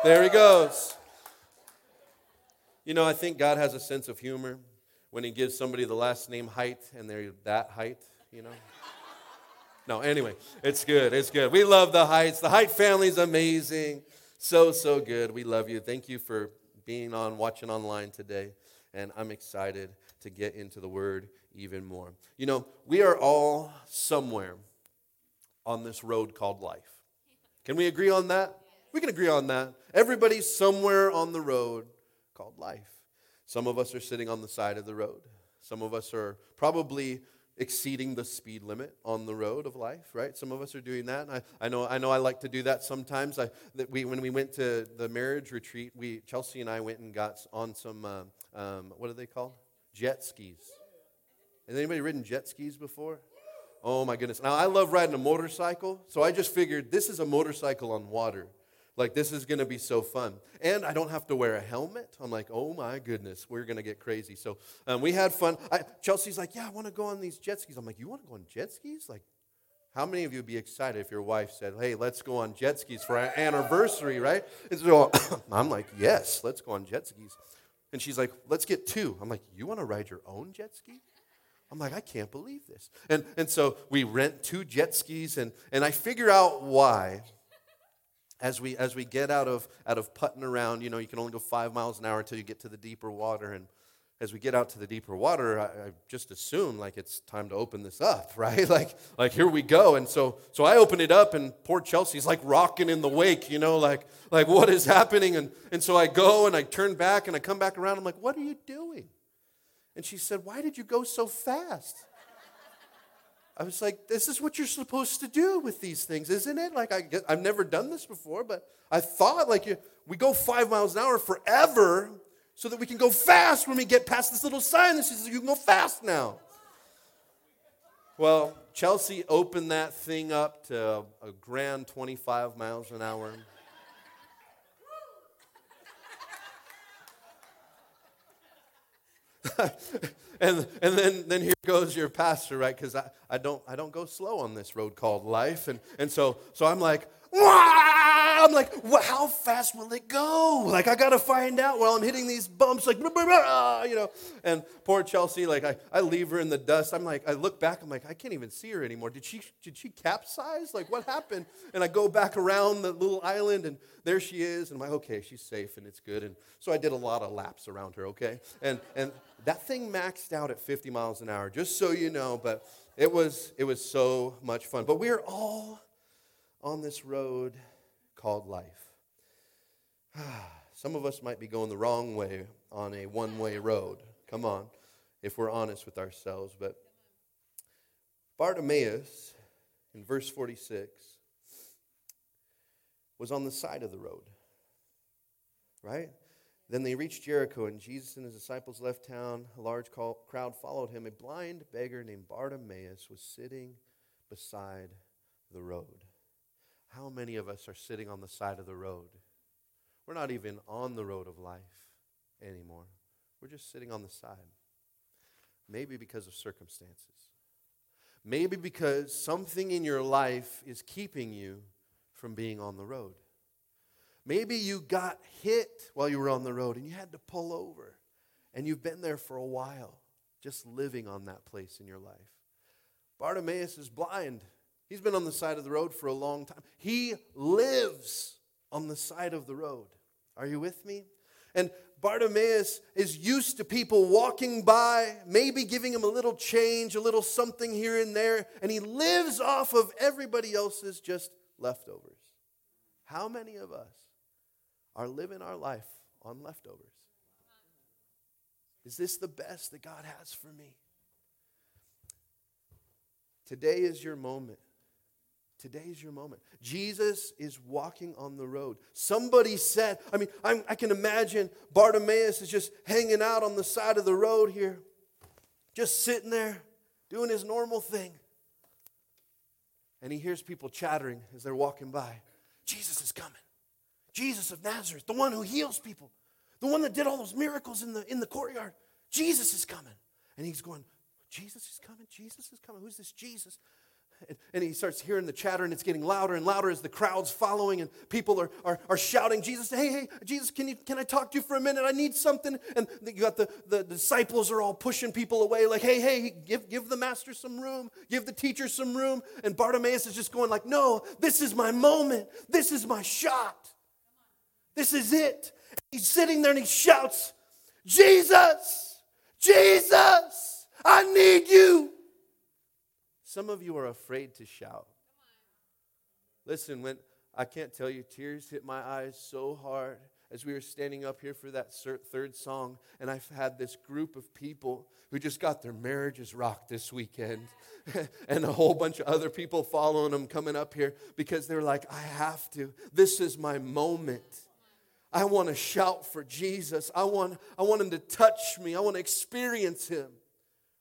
There he goes. You know, I think God has a sense of humor when he gives somebody the last name height and they're that height, you know? No, anyway, it's good. It's good. We love the Heights. The Height family is amazing. So, so good. We love you. Thank you for being on, watching online today. And I'm excited to get into the Word even more. You know, we are all somewhere on this road called life. Can we agree on that? We can agree on that. Everybody's somewhere on the road called life. Some of us are sitting on the side of the road. Some of us are probably exceeding the speed limit on the road of life, right? Some of us are doing that. I, I, know, I know I like to do that sometimes. I, that we, when we went to the marriage retreat, we, Chelsea and I went and got on some, uh, um, what are they called? Jet skis. Has anybody ridden jet skis before? Oh my goodness. Now, I love riding a motorcycle, so I just figured this is a motorcycle on water. Like, this is going to be so fun. And I don't have to wear a helmet. I'm like, oh my goodness, we're going to get crazy. So um, we had fun. I, Chelsea's like, yeah, I want to go on these jet skis. I'm like, you want to go on jet skis? Like, how many of you would be excited if your wife said, hey, let's go on jet skis for our anniversary, right? And so I'm like, yes, let's go on jet skis. And she's like, let's get two. I'm like, you want to ride your own jet ski? I'm like, I can't believe this. And, and so we rent two jet skis, and, and I figure out why as we as we get out of out of putting around you know you can only go five miles an hour until you get to the deeper water. And as we get out to the deeper water I, I, just assume like it's time to open this up right? Like like here we go. And so so i open it up and poor chelsea's like rocking in the wake you know like like what is happening? And and so i go and i turn back and i come back around. I'm like what are you doing? And she said why did you go so fast I was like, this is what you're supposed to do with these things, isn't it? Like, I, I've never done this before, but I thought, like, we go five miles an hour forever so that we can go fast when we get past this little sign that says you can go fast now. Well, Chelsea opened that thing up to a grand 25 miles an hour. and and then then here goes your pastor, right? Because I, I don't I don't go slow on this road called life, and and so so I'm like, Wah! I'm like, well, how fast will it go? Like I gotta find out while I'm hitting these bumps, like blah, blah, blah, you know. And poor Chelsea, like I, I leave her in the dust. I'm like, I look back, I'm like, I can't even see her anymore. Did she did she capsize? Like what happened? And I go back around the little island, and there she is, and I'm like, okay, she's safe and it's good. And so I did a lot of laps around her, okay? And and that thing maxed out at 50 miles an hour, just so you know. But it was it was so much fun. But we are all on this road called life. Some of us might be going the wrong way on a one way road. Come on, if we're honest with ourselves. But Bartimaeus, in verse 46, was on the side of the road, right? Then they reached Jericho, and Jesus and his disciples left town. A large crowd followed him. A blind beggar named Bartimaeus was sitting beside the road. How many of us are sitting on the side of the road? We're not even on the road of life anymore. We're just sitting on the side. Maybe because of circumstances. Maybe because something in your life is keeping you from being on the road. Maybe you got hit while you were on the road and you had to pull over. And you've been there for a while, just living on that place in your life. Bartimaeus is blind. He's been on the side of the road for a long time. He lives on the side of the road. Are you with me? And Bartimaeus is used to people walking by, maybe giving him a little change, a little something here and there, and he lives off of everybody else's just leftovers. How many of us are living our life on leftovers? Is this the best that God has for me? Today is your moment Today's your moment. Jesus is walking on the road. Somebody said, I mean, I'm, i can imagine Bartimaeus is just hanging out on the side of the road here, just sitting there doing his normal thing. And he hears people chattering as they're walking by Jesus is coming. Jesus of Nazareth, the one who heals people, the one that did all those miracles in the, in the courtyard. Jesus is coming. And he's going, Jesus is coming. Jesus is coming. Who's this Jesus? And he starts hearing the chatter, and it's getting louder and louder as the crowd's following, and people are, are, are shouting, Jesus, hey, hey, Jesus, can, you, can I talk to you for a minute? I need something. And you got the, the disciples are all pushing people away, like, hey, hey, give, give the master some room, give the teacher some room. And Bartimaeus is just going like, no, this is my moment. This is my shot. This is it. He's sitting there and he shouts, Jesus, Jesus, I need you. Some of you are afraid to shout. Listen, when I can't tell you, tears hit my eyes so hard as we were standing up here for that third song, and I've had this group of people who just got their marriages rocked this weekend, and a whole bunch of other people following them coming up here because they're like, I have to. This is my moment. I want to shout for Jesus. I want, I want him to touch me. I want to experience him.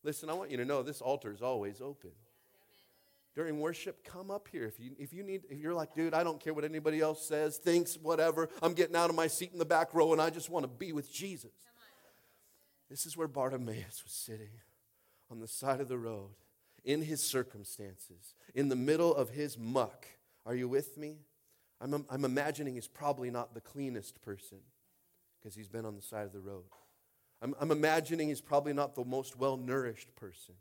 Listen, I want you to know this altar is always open during worship, come up here. If you, if you need, if you're like, dude, I don't care what anybody else says, thinks, whatever, I'm getting out of my seat in the back row and I just want to be with Jesus. This is where Bartimaeus was sitting on the side of the road in his circumstances, in the middle of his muck. Are you with me? I'm, I'm imagining he's probably not the cleanest person because he's been on the side of the road. I'm, I'm imagining he's probably not the most well nourished person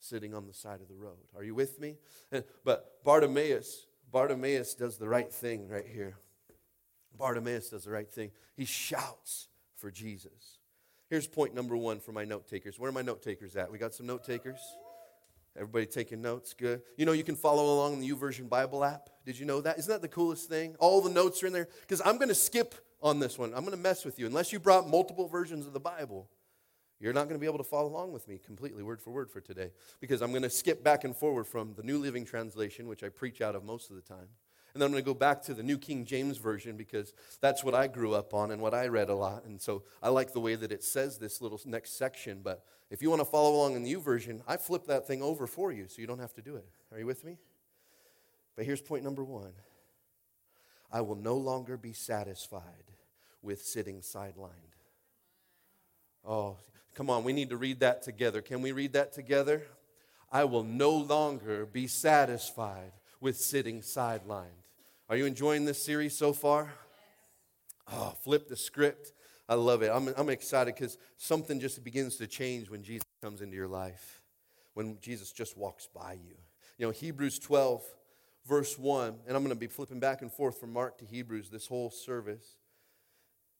sitting on the side of the road. Are you with me? But Bartimaeus, Bartimaeus does the right thing right here. Bartimaeus does the right thing. He shouts for Jesus. Here's point number one for my note takers. Where are my note takers at? We got some note takers? Everybody taking notes? Good. You know, you can follow along in the YouVersion Bible app. Did you know that? Isn't that the coolest thing? All the notes are in there. Because I'm going to skip on this one. I'm going to mess with you unless you brought multiple versions of the Bible. You're not going to be able to follow along with me completely, word for word, for today, because I'm going to skip back and forward from the New Living Translation, which I preach out of most of the time, And then I'm going to go back to the New King James Version because that's what I grew up on and what I read a lot. And so I like the way that it says this little next section. But if you want to follow along in the YouVersion, I flip that thing over for you so you don't have to do it. Are you with me? But here's point number one I will no longer be satisfied with sitting sidelined. Oh, come on, we need to read that together. Can we read that together? I will no longer be satisfied with sitting sidelined. Are you enjoying this series so far? Oh, flip the script. I love it. I'm, I'm excited because something just begins to change when Jesus comes into your life, when Jesus just walks by you. You know, Hebrews 12, verse 1, and I'm going to be flipping back and forth from Mark to Hebrews this whole service.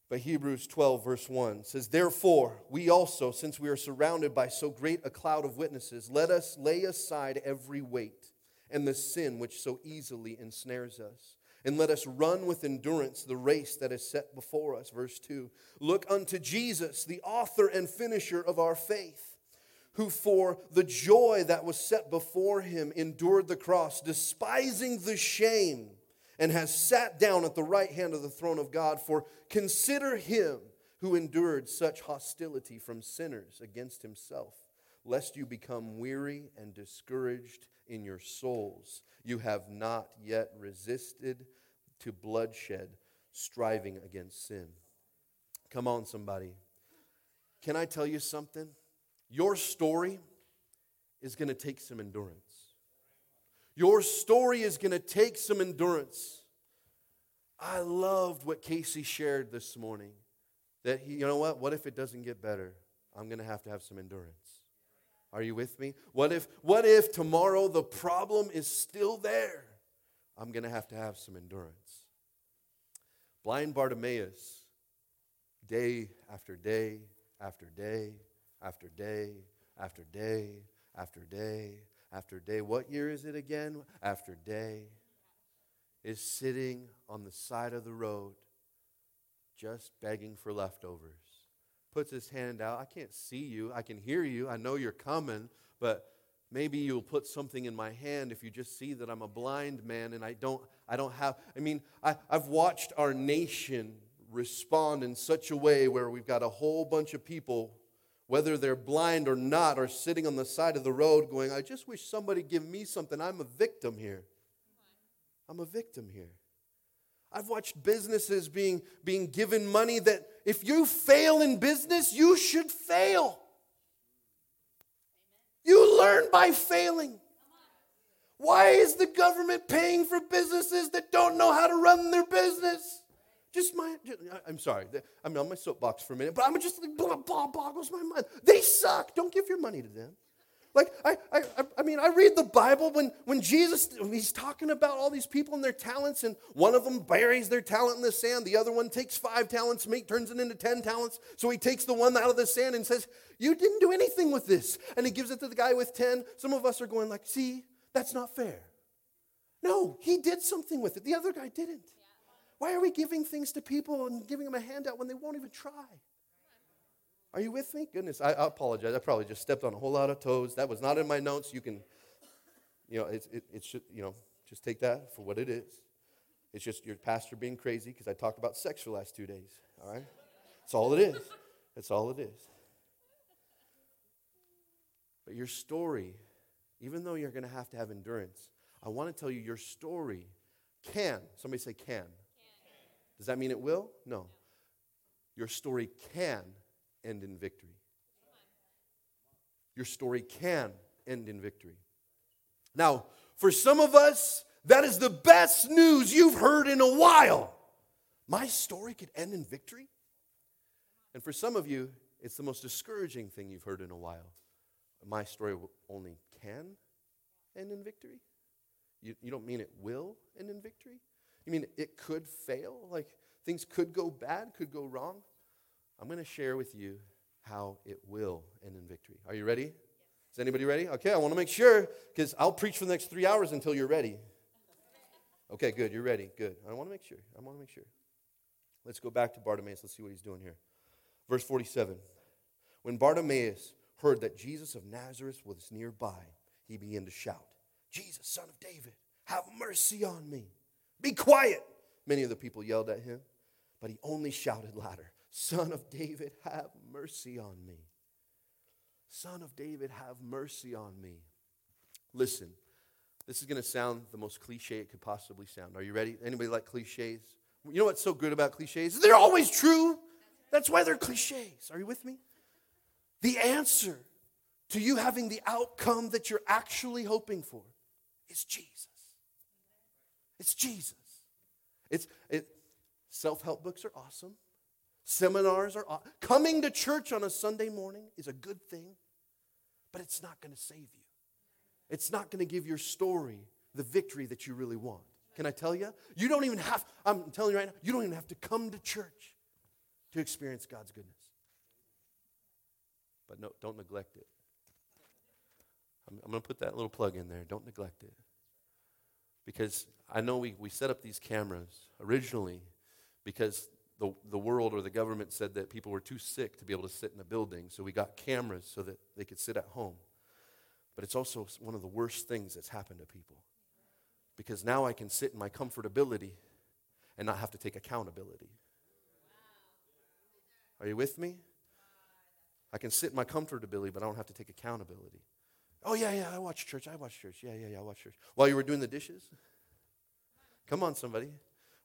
But Hebrews 12, verse 1 says, Therefore, we also, since we are surrounded by so great a cloud of witnesses, let us lay aside every weight and the sin which so easily ensnares us. And let us run with endurance the race that is set before us. Verse 2 Look unto Jesus, the author and finisher of our faith, who for the joy that was set before him endured the cross, despising the shame and has sat down at the right hand of the throne of God. For consider him who endured such hostility from sinners against himself, lest you become weary and discouraged in your souls. You have not yet resisted to bloodshed, striving against sin. Come on, somebody. Can I tell you something? Your story is going to take some endurance. Your story is going to take some endurance. I loved what Casey shared this morning. That he, you know what? What if it doesn't get better? I'm going to have to have some endurance. Are you with me? What if what if tomorrow the problem is still there? I'm going to have to have some endurance. Blind Bartimaeus, day after day after day after day after day after day after day. What year is it again? After day. Is sitting on the side of the road just begging for leftovers. Puts his hand out. I can't see you. I can hear you. I know you're coming, but maybe you'll put something in my hand if you just see that I'm a blind man and I don't I don't have I mean, I, I've watched our nation respond in such a way where we've got a whole bunch of people whether they're blind or not, are sitting on the side of the road going, I just wish somebody give me something. I'm a victim here. I'm a victim here. I've watched businesses being, being given money that if you fail in business, you should fail. You learn by failing. Why is the government paying for businesses that don't know how to run their business? Just my, I'm sorry, I'm on my soapbox for a minute, but I'm just like, blah, blah, boggles my mind. They suck. Don't give your money to them. Like, I, I, I mean, I read the Bible when, when Jesus, he's talking about all these people and their talents, and one of them buries their talent in the sand. The other one takes five talents, make, turns it into 10 talents. So he takes the one out of the sand and says, You didn't do anything with this. And he gives it to the guy with 10. Some of us are going like, See, that's not fair. No, he did something with it. The other guy didn't. Why are we giving things to people and giving them a handout when they won't even try? Are you with me? Goodness, I, I apologize. I probably just stepped on a whole lot of toes. That was not in my notes. You can, you know, it's, it, it should, you know, just take that for what it is. It's just your pastor being crazy because I talked about sex for the last two days. All right? That's all it is. That's all it is. But your story, even though you're going to have to have endurance, I want to tell you your story can, somebody say can, does that mean it will? No. Your story can end in victory. Your story can end in victory. Now, for some of us, that is the best news you've heard in a while. My story could end in victory. And for some of you, it's the most discouraging thing you've heard in a while. My story only can end in victory? You, you don't mean it will end in victory? You mean it could fail? Like things could go bad, could go wrong? I'm going to share with you how it will end in victory. Are you ready? Is anybody ready? Okay, I want to make sure because I'll preach for the next three hours until you're ready. Okay, good. You're ready. Good. I want to make sure. I want to make sure. Let's go back to Bartimaeus. Let's see what he's doing here. Verse 47. When Bartimaeus heard that Jesus of Nazareth was nearby, he began to shout, Jesus, son of David, have mercy on me. Be quiet. Many of the people yelled at him, but he only shouted louder Son of David, have mercy on me. Son of David, have mercy on me. Listen, this is going to sound the most cliche it could possibly sound. Are you ready? Anybody like cliches? You know what's so good about cliches? They're always true. That's why they're cliches. Are you with me? The answer to you having the outcome that you're actually hoping for is Jesus. It's Jesus. It's it, self-help books are awesome. Seminars are aw- coming to church on a Sunday morning is a good thing, but it's not going to save you. It's not going to give your story the victory that you really want. Can I tell you? You don't even have I'm telling you right now, you don't even have to come to church to experience God's goodness. But no, don't neglect it. I'm, I'm going to put that little plug in there. Don't neglect it. Because I know we, we set up these cameras originally because the, the world or the government said that people were too sick to be able to sit in a building. So we got cameras so that they could sit at home. But it's also one of the worst things that's happened to people. Because now I can sit in my comfortability and not have to take accountability. Are you with me? I can sit in my comfortability, but I don't have to take accountability. Oh, yeah, yeah, I watch church. I watch church. Yeah, yeah, yeah, I watch church. While you were doing the dishes? Come on, somebody.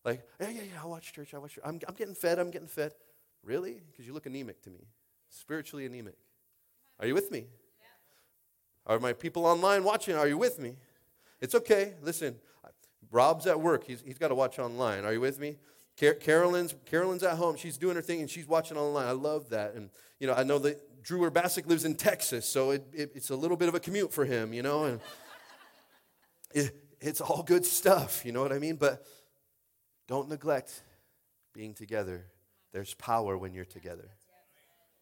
Like, yeah, yeah, yeah, I watch church. I watch church. I'm, I'm getting fed. I'm getting fed. Really? Because you look anemic to me, spiritually anemic. Are you with me? Are my people online watching? Are you with me? It's okay. Listen, Rob's at work. He's, he's got to watch online. Are you with me? Car- Carolyn's, Carolyn's at home. She's doing her thing and she's watching online. I love that. And, you know, I know that Drew Urbasic lives in Texas, so it, it, it's a little bit of a commute for him, you know. And it, it's all good stuff, you know what I mean? But don't neglect being together. There's power when you're together.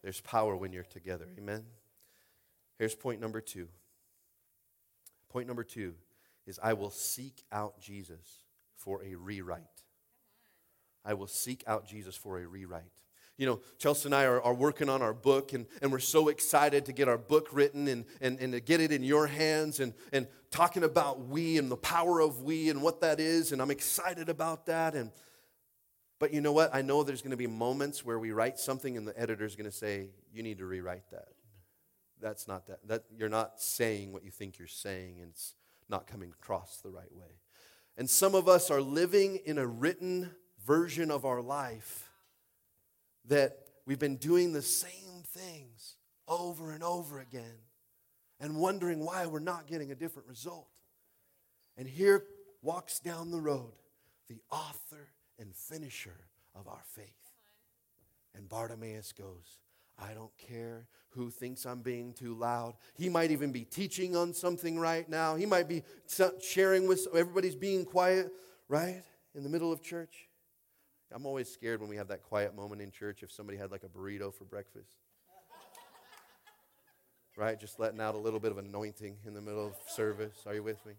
There's power when you're together. Amen. Here's point number two. Point number two is I will seek out Jesus for a rewrite. I will seek out Jesus for a rewrite. You know, Chelsea and I are, are working on our book, and, and we're so excited to get our book written and, and, and to get it in your hands and, and talking about we and the power of we and what that is. And I'm excited about that. And, but you know what? I know there's going to be moments where we write something and the editor's going to say, You need to rewrite that. That's not that. that. You're not saying what you think you're saying, and it's not coming across the right way. And some of us are living in a written version of our life that we've been doing the same things over and over again and wondering why we're not getting a different result. And here walks down the road the author and finisher of our faith. And Bartimaeus goes, I don't care who thinks I'm being too loud. He might even be teaching on something right now. He might be sharing with everybody's being quiet, right? In the middle of church. I'm always scared when we have that quiet moment in church if somebody had like a burrito for breakfast. right? Just letting out a little bit of anointing in the middle of service. Are you with me?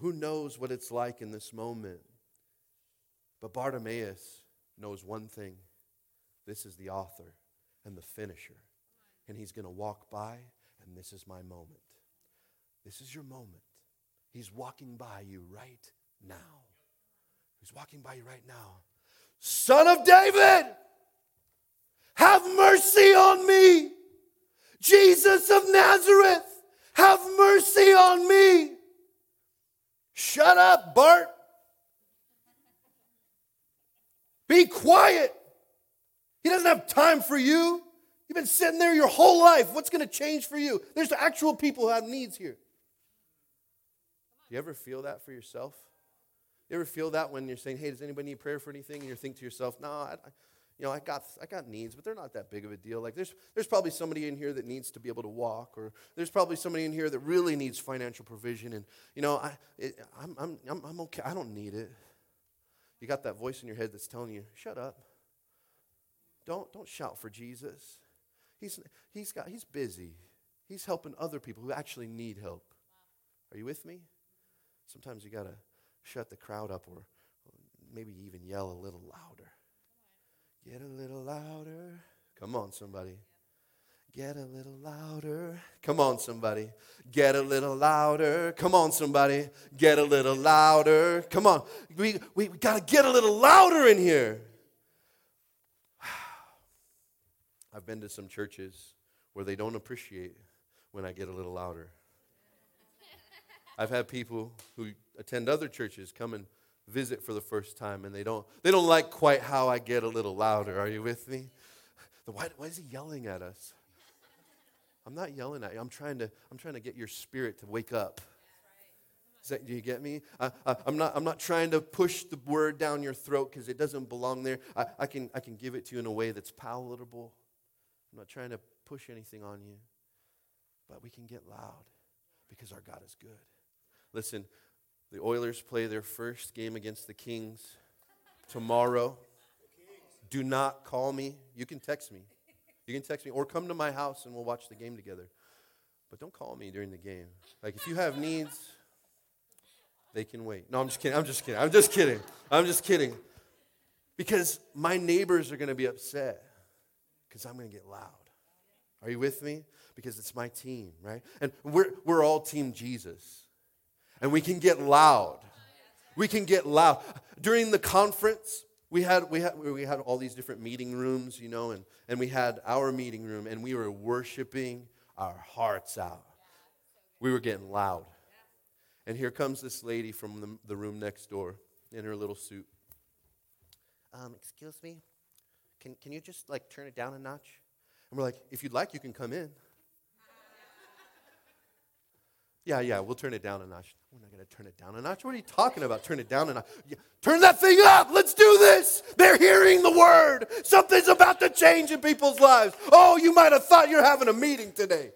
Who knows what it's like in this moment? But Bartimaeus knows one thing this is the author and the finisher. And he's going to walk by, and this is my moment. This is your moment. He's walking by you right now. He's walking by you right now. Son of David, have mercy on me. Jesus of Nazareth, have mercy on me. Shut up, Bart. Be quiet. He doesn't have time for you. You've been sitting there your whole life. What's going to change for you? There's actual people who have needs here. Do you ever feel that for yourself? You ever feel that when you're saying, "Hey, does anybody need prayer for anything?" and you think to yourself, "No, I, you know, I got, I got needs, but they're not that big of a deal. Like there's, there's probably somebody in here that needs to be able to walk, or there's probably somebody in here that really needs financial provision, and you know, I, it, I'm, I'm, I'm, I'm okay. I don't need it. You got that voice in your head that's telling you, "Shut up. Don't, don't shout for Jesus. He's, he's got, he's busy. He's helping other people who actually need help. Are you with me? Sometimes you got to shut the crowd up or maybe even yell a little louder. Get a little louder. Come on, somebody. Get a little louder. Come on, somebody. Get a little louder. Come on, somebody. Get a little louder. Come on. We, we, we got to get a little louder in here. I've been to some churches where they don't appreciate when I get a little louder. I've had people who attend other churches come and visit for the first time and they don't they don't like quite how I get a little louder. Are you with me? Why, why is he yelling at us? I'm not yelling at you. I'm trying to I'm trying to get your spirit to wake up. That, do you get me? I, am not, I'm not trying to push the word down your throat because it doesn't belong there. I, I, can, I can give it to you in a way that's palatable. I'm not trying to push anything on you. But we can get loud because our God is good. Listen, the Oilers play their first game against the Kings tomorrow. Do not call me. You can text me. You can text me or come to my house and we'll watch the game together. But don't call me during the game. Like if you have needs, they can wait. No, I'm just kidding. I'm just kidding. I'm just kidding. I'm just kidding. Because my neighbors are going to be upset because I'm going to get loud. Are you with me? Because it's my team, right? And we're, we're all Team Jesus. And we can get loud. We can get loud. During the conference, we had, we had, we had all these different meeting rooms, you know, and, and we had our meeting room, and we were worshiping our hearts out. We were getting loud. And here comes this lady from the, the room next door in her little suit. Um, excuse me? Can, can you just like turn it down a notch? And we're like, if you'd like, you can come in. Yeah, yeah, we'll turn it down a notch. We're not going to turn it down a notch. What are you talking about? Turn it down a notch. Yeah, turn that thing up. Let's do this. They're hearing the word. Something's about to change in people's lives. Oh, you might have thought you're having a meeting today,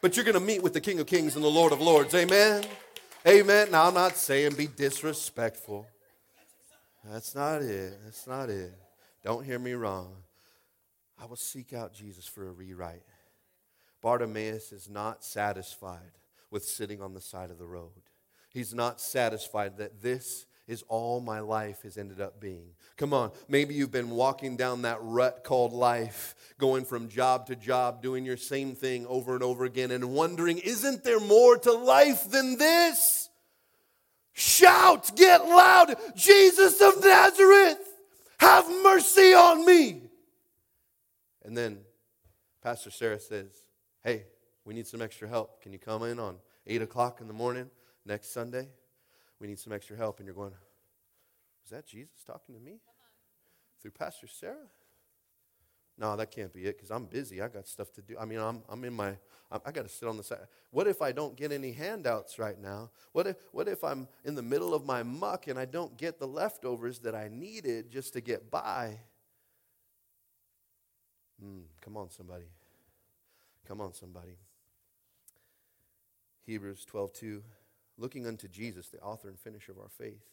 but you're going to meet with the King of Kings and the Lord of Lords. Amen. Amen. Now, I'm not saying be disrespectful. That's not it. That's not it. Don't hear me wrong. I will seek out Jesus for a rewrite. Bartimaeus is not satisfied with sitting on the side of the road. He's not satisfied that this is all my life has ended up being. Come on, maybe you've been walking down that rut called life, going from job to job, doing your same thing over and over again, and wondering, isn't there more to life than this? Shout, get loud, Jesus of Nazareth, have mercy on me. And then Pastor Sarah says, Hey, we need some extra help. Can you come in on 8 o'clock in the morning next Sunday? We need some extra help. And you're going, Was that Jesus talking to me? Through Pastor Sarah? No, that can't be it because I'm busy. I got stuff to do. I mean, I'm, I'm in my, I got to sit on the side. What if I don't get any handouts right now? What if, what if I'm in the middle of my muck and I don't get the leftovers that I needed just to get by? Mm, come on, somebody. Come on, somebody. Hebrews 12:2, Looking unto Jesus, the author and finisher of our faith,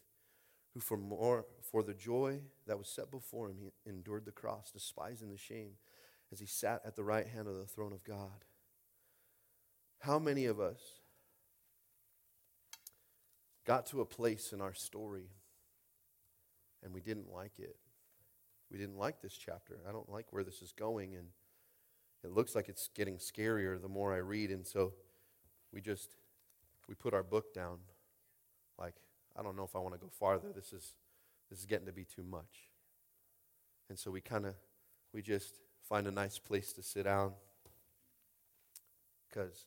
who for, more, for the joy that was set before him, he endured the cross, despising the shame, as he sat at the right hand of the throne of God. How many of us got to a place in our story and we didn't like it? We didn't like this chapter. I don't like where this is going, and it looks like it's getting scarier the more I read. And so we just we put our book down. Like I don't know if I want to go farther. This is this is getting to be too much. And so we kind of we just find a nice place to sit down because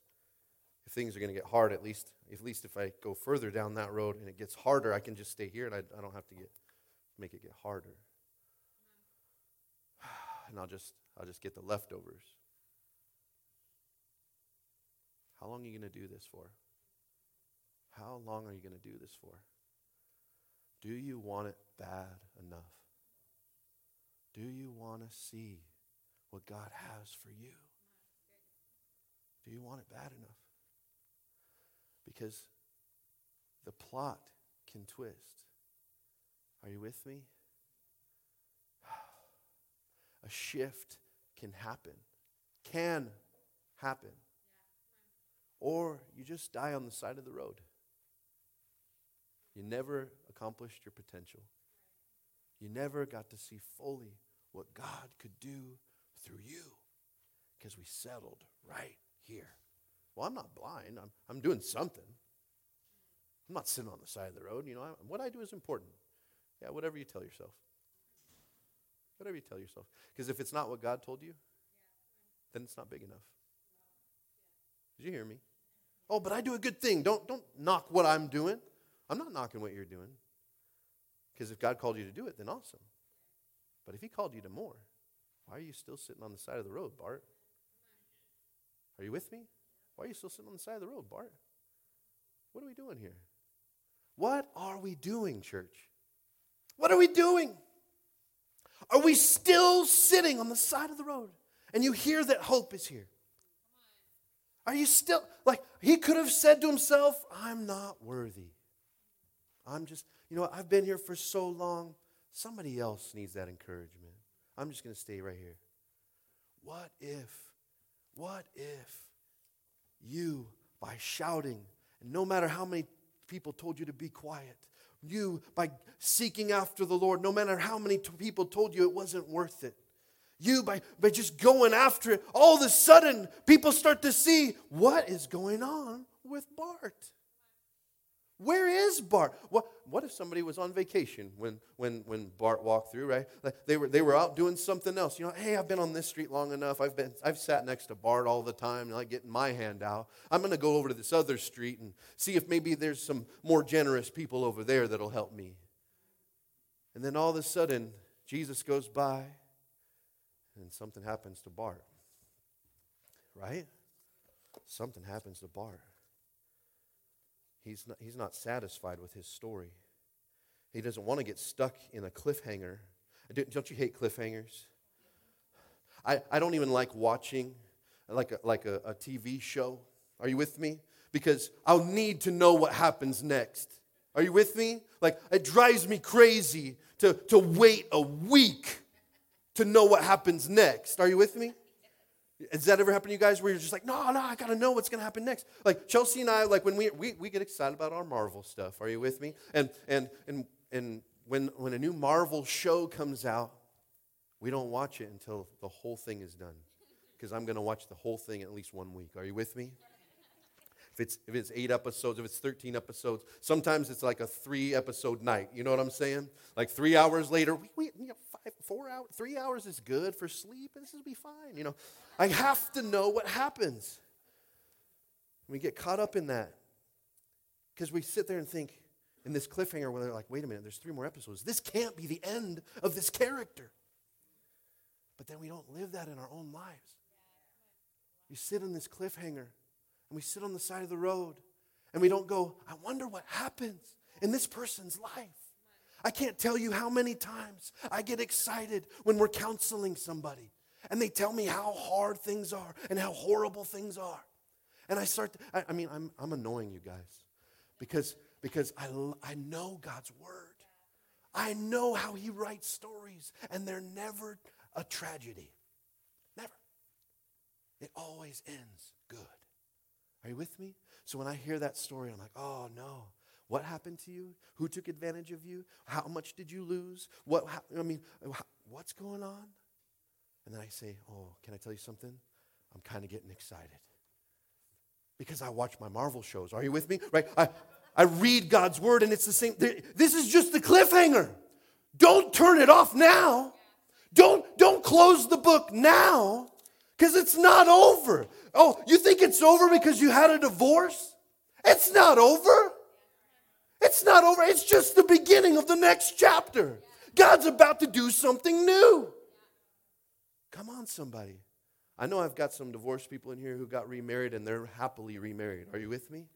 if things are going to get hard, at least at least if I go further down that road and it gets harder, I can just stay here and I, I don't have to get make it get harder and I'll just I'll just get the leftovers. How long are you going to do this for? How long are you going to do this for? Do you want it bad enough? Do you want to see what God has for you? Do you want it bad enough? Because the plot can twist. Are you with me? a shift can happen. Can happen. Or you just die on the side of the road. You never accomplished your potential. You never got to see fully what God could do through you. because we settled right here. Well, I'm not blind. I'm, I'm doing something. I'm not sitting on the side of the road. You know, I, what I do is important. Yeah, whatever you tell yourself. Whatever you tell yourself. Because if it's not what God told you, then it's not big enough. Did you hear me? Oh, but I do a good thing. Don't, don't knock what I'm doing. I'm not knocking what you're doing. Because if God called you to do it, then awesome. But if He called you to more, why are you still sitting on the side of the road, Bart? Are you with me? Why are you still sitting on the side of the road, Bart? What are we doing here? What are we doing, church? What are we doing? Are we still sitting on the side of the road and you hear that hope is here? Are you still, like, he could have said to himself, I'm not worthy. I'm just, you know I've been here for so long. Somebody else needs that encouragement. I'm just going to stay right here. What if, what if you, by shouting, and no matter how many people told you to be quiet, you, by seeking after the Lord, no matter how many people told you it wasn't worth it, you, by, by just going after it, all of a sudden people start to see what is going on with Bart. Where is Bart? What, what if somebody was on vacation when, when, when Bart walked through, right? Like they, were, they were out doing something else. You know, hey, I've been on this street long enough. I've, been, I've sat next to Bart all the time, like getting my hand out. I'm going to go over to this other street and see if maybe there's some more generous people over there that'll help me. And then all of a sudden, Jesus goes by and something happens to Bart. Right? Something happens to Bart. He's not, he's not satisfied with his story. He doesn't want to get stuck in a cliffhanger. Don't you hate cliffhangers? I, I don't even like watching like, a, like a, a TV show. Are you with me? Because I'll need to know what happens next. Are you with me? Like, it drives me crazy to, to wait a week to know what happens next. Are you with me? Has that ever happened to you guys where you're just like, no, no, I gotta know what's gonna happen next? Like Chelsea and I, like when we, we, we get excited about our Marvel stuff. Are you with me? And and and and when when a new Marvel show comes out, we don't watch it until the whole thing is done. Because I'm gonna watch the whole thing at least one week. Are you with me? If it's if it's eight episodes, if it's 13 episodes, sometimes it's like a three episode night. You know what I'm saying? Like three hours later, we, we you know, five, four hours, three hours is good for sleep. And this will be fine. You know, I have to know what happens. We get caught up in that because we sit there and think in this cliffhanger where they're like, wait a minute, there's three more episodes. This can't be the end of this character. But then we don't live that in our own lives. You sit in this cliffhanger and we sit on the side of the road and we don't go, I wonder what happens in this person's life. I can't tell you how many times I get excited when we're counseling somebody and they tell me how hard things are and how horrible things are. And I start, to, I, I, mean, I'm, I'm annoying you guys because, because I, I know God's word. I know how He writes stories, and they're never a tragedy. Never. It always ends good. Are you with me? So when I hear that story, I'm like, oh no. What happened to you? Who took advantage of you? How much did you lose? What, how, I mean, what's going on? And then I say, oh, can I tell you something? I'm kind of getting excited. Because I watch my Marvel shows. Are you with me? Right? I, I read God's word and it's the same. This is just the cliffhanger. Don't turn it off now. Don't, don't close the book now because it's not over. Oh, you think it's over because you had a divorce? It's not over. It's not over. It's just the beginning of the next chapter. God's about to do something new. Come on, somebody. I know I've got some divorced people in here who got remarried and they're happily remarried. Are you with me?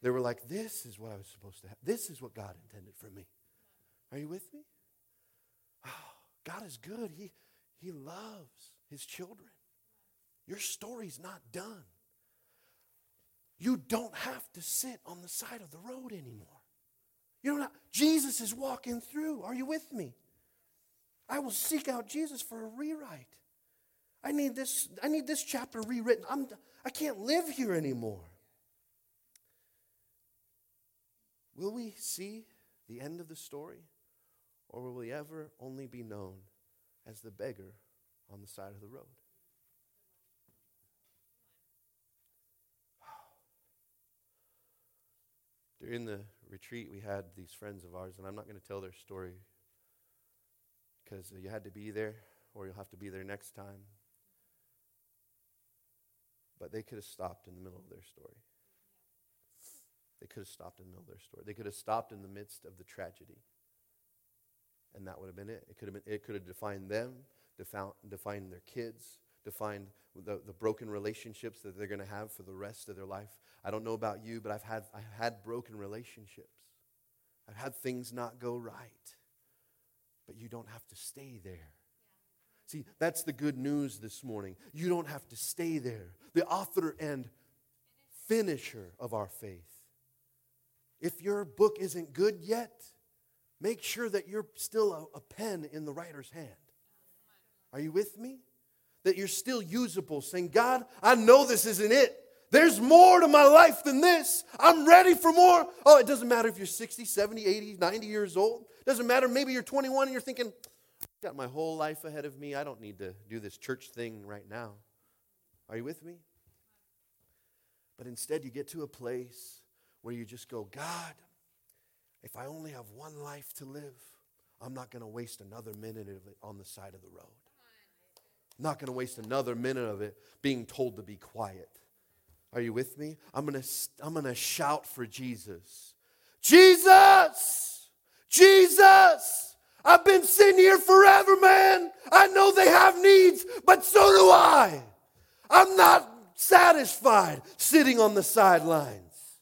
They were like, This is what I was supposed to have. This is what God intended for me. Are you with me? Oh, God is good. He, he loves his children. Your story's not done. You don't have to sit on the side of the road anymore. You know, Jesus is walking through. Are you with me? I will seek out Jesus for a rewrite. I need this, I need this chapter rewritten. I'm, I can't live here anymore. Will we see the end of the story? Or will we ever only be known as the beggar on the side of the road? During the retreat, we had these friends of ours, and I'm not going to tell their story because you had to be there or you'll have to be there next time. But they could have stopped in the middle of their story. They could have stopped in the middle of their story. They could have stopped in the midst of the tragedy. And that would have been it. It could have, been, it could have defined them, defined, defined their kids, defined the, the broken relationships that they're going to have for the rest of their life. I don't know about you, but I've had, I've had broken relationships. I've had things not go right. But you don't have to stay there. See, that's the good news this morning. You don't have to stay there. The author and finisher of our faith. If your book isn't good yet, make sure that you're still a, a pen in the writer's hand. Are you with me? That you're still usable, saying, God, I know this isn't it. There's more to my life than this. I'm ready for more. Oh, it doesn't matter if you're 60, 70, 80, 90 years old. It doesn't matter. Maybe you're 21 and you're thinking, I've got my whole life ahead of me. I don't need to do this church thing right now. Are you with me? But instead, you get to a place where you just go, God, if I only have one life to live, I'm not going to waste another minute of it on the side of the road. I'm not going to waste another minute of it being told to be quiet. Are you with me? I'm going to I'm going to shout for Jesus. Jesus! Jesus! I've been sitting here forever, man. I know they have needs, but so do I. I'm not satisfied sitting on the sidelines.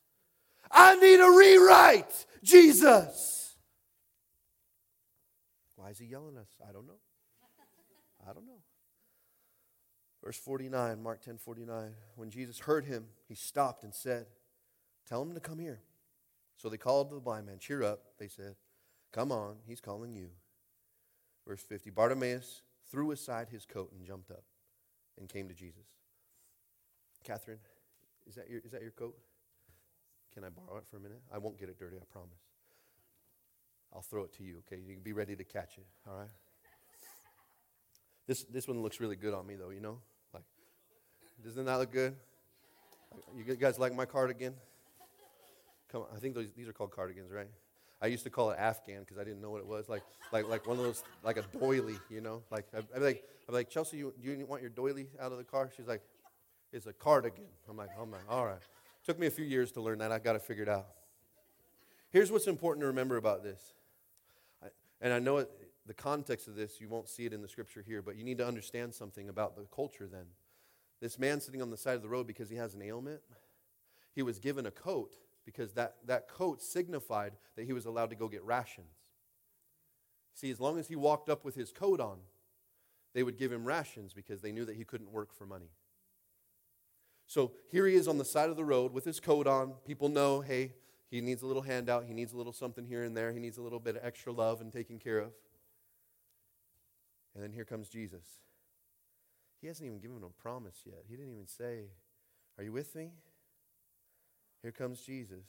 I need a rewrite, Jesus. Why is he yelling at us? I don't know. I don't know. Verse 49, Mark 10 49. When Jesus heard him, he stopped and said, Tell him to come here. So they called the blind man. Cheer up, they said. Come on, he's calling you. Verse 50 Bartimaeus threw aside his coat and jumped up and came to Jesus. Catherine, is that your, is that your coat? Can I borrow it for a minute? I won't get it dirty, I promise. I'll throw it to you, okay? You can be ready to catch it, all right? This, this one looks really good on me, though, you know? Doesn't that look good? You guys like my cardigan? Come on, I think those, these are called cardigans, right? I used to call it Afghan because I didn't know what it was. Like, like, like one of those, like a doily, you know? Like, I'd, I'd be like, I'd be like, Chelsea, you, you want your doily out of the car? She's like, it's a cardigan. I'm like, oh my, all right. Took me a few years to learn that. I got it figured out. Here's what's important to remember about this. I, and I know it, the context of this, you won't see it in the scripture here, but you need to understand something about the culture then. This man sitting on the side of the road because he has an ailment, he was given a coat because that, that coat signified that he was allowed to go get rations. See, as long as he walked up with his coat on, they would give him rations because they knew that he couldn't work for money. So here he is on the side of the road with his coat on. People know, hey, he needs a little handout. He needs a little something here and there. He needs a little bit of extra love and taken care of. And then here comes Jesus. He hasn't even given him a promise yet. He didn't even say, Are you with me? Here comes Jesus.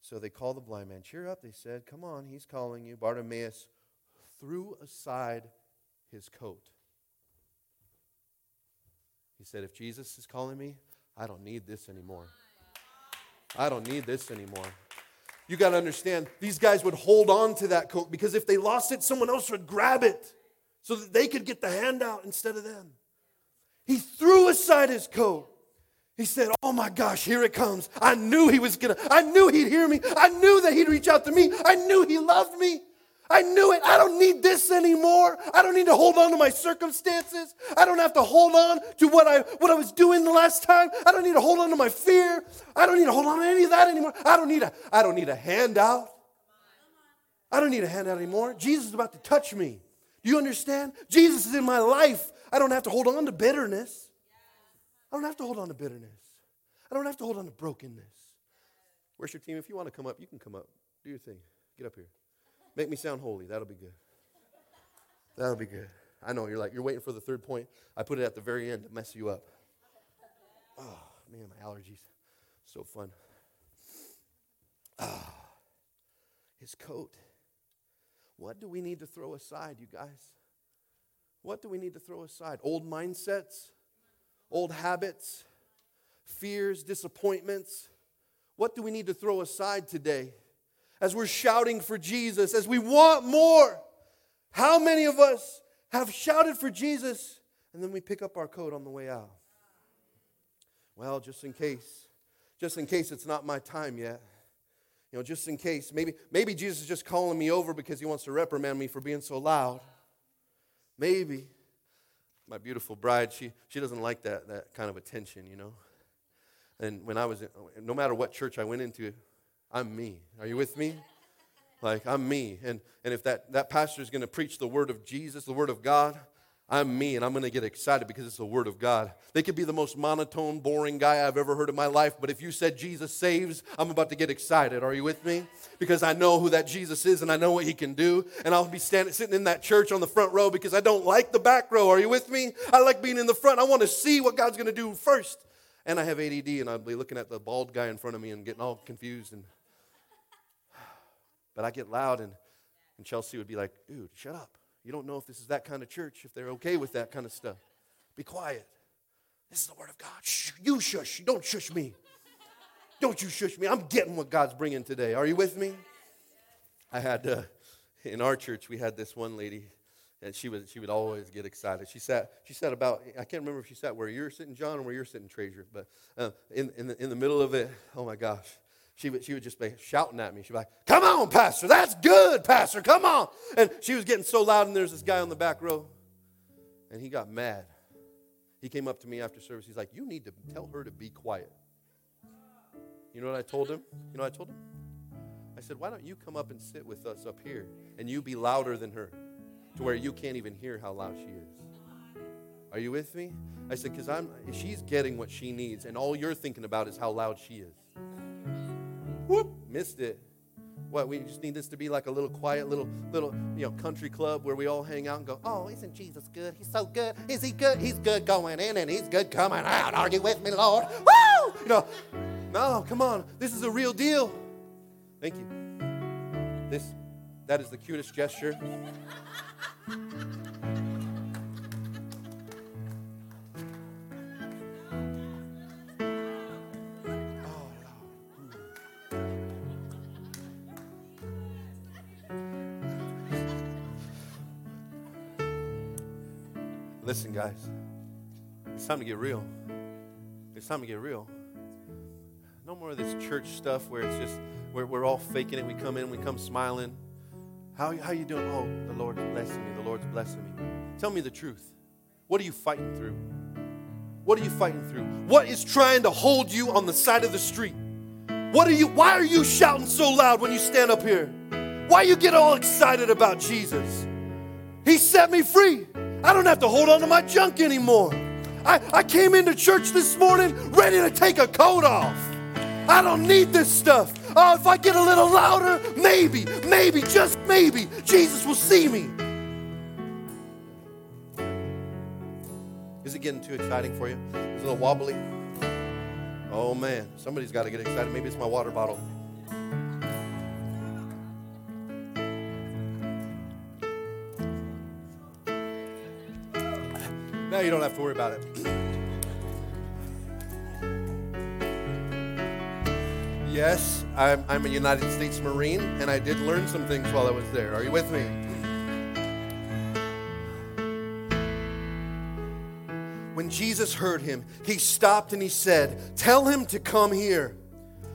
So they call the blind man. Cheer up, they said. Come on, he's calling you. Bartimaeus threw aside his coat. He said, If Jesus is calling me, I don't need this anymore. I don't need this anymore. You got to understand, these guys would hold on to that coat because if they lost it, someone else would grab it so that they could get the handout instead of them. He threw aside his coat. He said, Oh my gosh, here it comes. I knew he was gonna, I knew he'd hear me. I knew that he'd reach out to me. I knew he loved me. I knew it. I don't need this anymore. I don't need to hold on to my circumstances. I don't have to hold on to what I what I was doing the last time. I don't need to hold on to my fear. I don't need to hold on to any of that anymore. I don't need a I don't need a handout. I don't need a handout anymore. Jesus is about to touch me. You understand? Jesus is in my life. I don't have to hold on to bitterness. I don't have to hold on to bitterness. I don't have to hold on to brokenness. Where's your team? If you want to come up, you can come up. Do your thing. Get up here. Make me sound holy. That'll be good. That'll be good. I know you're like, you're waiting for the third point. I put it at the very end to mess you up. Oh, man, my allergies. So fun. Ah, his coat. What do we need to throw aside, you guys? What do we need to throw aside? Old mindsets, old habits, fears, disappointments. What do we need to throw aside today? As we're shouting for Jesus, as we want more, how many of us have shouted for Jesus and then we pick up our coat on the way out? Well, just in case, just in case it's not my time yet. You know, just in case. Maybe, maybe Jesus is just calling me over because he wants to reprimand me for being so loud. Maybe. My beautiful bride, she, she doesn't like that, that kind of attention, you know. And when I was, no matter what church I went into, I'm me. Are you with me? Like, I'm me. And, and if that, that pastor is going to preach the word of Jesus, the word of God, I'm me and I'm going to get excited because it's the Word of God. They could be the most monotone, boring guy I've ever heard in my life, but if you said Jesus saves, I'm about to get excited. Are you with me? Because I know who that Jesus is and I know what He can do. And I'll be standing, sitting in that church on the front row because I don't like the back row. Are you with me? I like being in the front. I want to see what God's going to do first. And I have ADD and I'll be looking at the bald guy in front of me and getting all confused. And But I get loud and, and Chelsea would be like, dude, shut up. You don't know if this is that kind of church, if they're okay with that kind of stuff. Be quiet. This is the word of God. Shh, you shush. Don't shush me. Don't you shush me. I'm getting what God's bringing today. Are you with me? I had, uh, in our church, we had this one lady, and she, was, she would always get excited. She sat, she sat about, I can't remember if she sat where you're sitting, John, or where you're sitting, Treasure, but uh, in, in, the, in the middle of it, oh my gosh, she would, she would just be shouting at me. She'd be like, Come on, Pastor, that's good, Pastor, come on. And she was getting so loud, and there's this guy on the back row, and he got mad. He came up to me after service. He's like, You need to tell her to be quiet. You know what I told him? You know what I told him? I said, Why don't you come up and sit with us up here and you be louder than her to where you can't even hear how loud she is? Are you with me? I said, Because I'm she's getting what she needs, and all you're thinking about is how loud she is. Whoop, missed it. What, we just need this to be like a little quiet little little you know country club where we all hang out and go, Oh, isn't Jesus good? He's so good. Is he good? He's good going in and he's good coming out. Are you with me, Lord? Woo! You know, no, come on. This is a real deal. Thank you. This that is the cutest gesture. Listen, guys, it's time to get real. It's time to get real. No more of this church stuff where it's just we're, we're all faking it. We come in, we come smiling. How how you doing? Oh, the Lord's blessing me. The Lord's blessing me. Tell me the truth. What are you fighting through? What are you fighting through? What is trying to hold you on the side of the street? What are you why are you shouting so loud when you stand up here? Why you get all excited about Jesus? He set me free. I don't have to hold on to my junk anymore. I, I came into church this morning ready to take a coat off. I don't need this stuff. Oh, if I get a little louder, maybe, maybe, just maybe, Jesus will see me. Is it getting too exciting for you? Is it a little wobbly? Oh man, somebody's got to get excited. Maybe it's my water bottle. Now you don't have to worry about it. Yes, I'm, I'm a United States Marine, and I did learn some things while I was there. Are you with me? When Jesus heard him, he stopped and he said, Tell him to come here.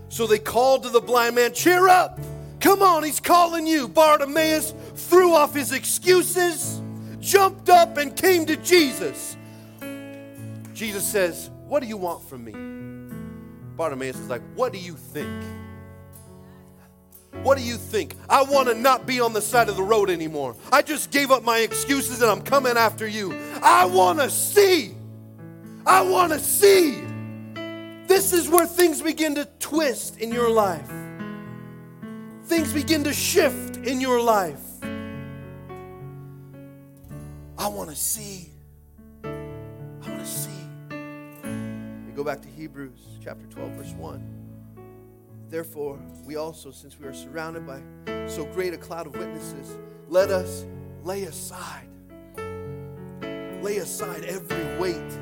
So they called to the blind man, Cheer up! Come on, he's calling you. Bartimaeus threw off his excuses, jumped up, and came to Jesus. Jesus says, What do you want from me? Bartimaeus is like, What do you think? What do you think? I want to not be on the side of the road anymore. I just gave up my excuses and I'm coming after you. I want to see. I want to see. This is where things begin to twist in your life. Things begin to shift in your life. Want to see. I want to see. We go back to Hebrews chapter 12, verse 1. Therefore, we also, since we are surrounded by so great a cloud of witnesses, let us lay aside, lay aside every weight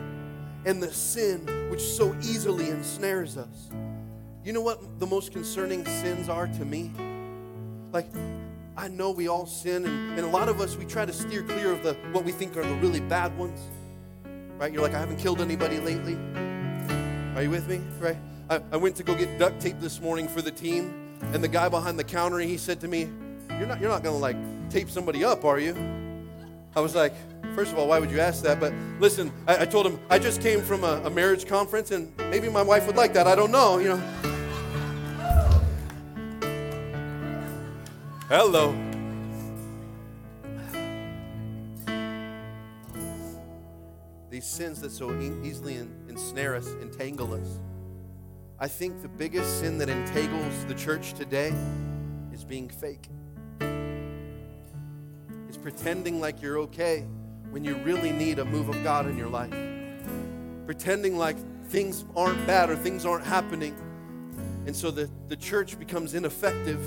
and the sin which so easily ensnares us. You know what the most concerning sins are to me? Like, I know we all sin, and, and a lot of us, we try to steer clear of the what we think are the really bad ones. Right? You're like, I haven't killed anybody lately. Are you with me? Right? I, I went to go get duct tape this morning for the team, and the guy behind the counter, he said to me, You're not, you're not gonna like tape somebody up, are you? I was like, First of all, why would you ask that? But listen, I, I told him I just came from a, a marriage conference, and maybe my wife would like that. I don't know, you know. Hello. These sins that so easily ensnare us, entangle us. I think the biggest sin that entangles the church today is being fake. Is pretending like you're okay when you really need a move of God in your life. Pretending like things aren't bad or things aren't happening. And so the, the church becomes ineffective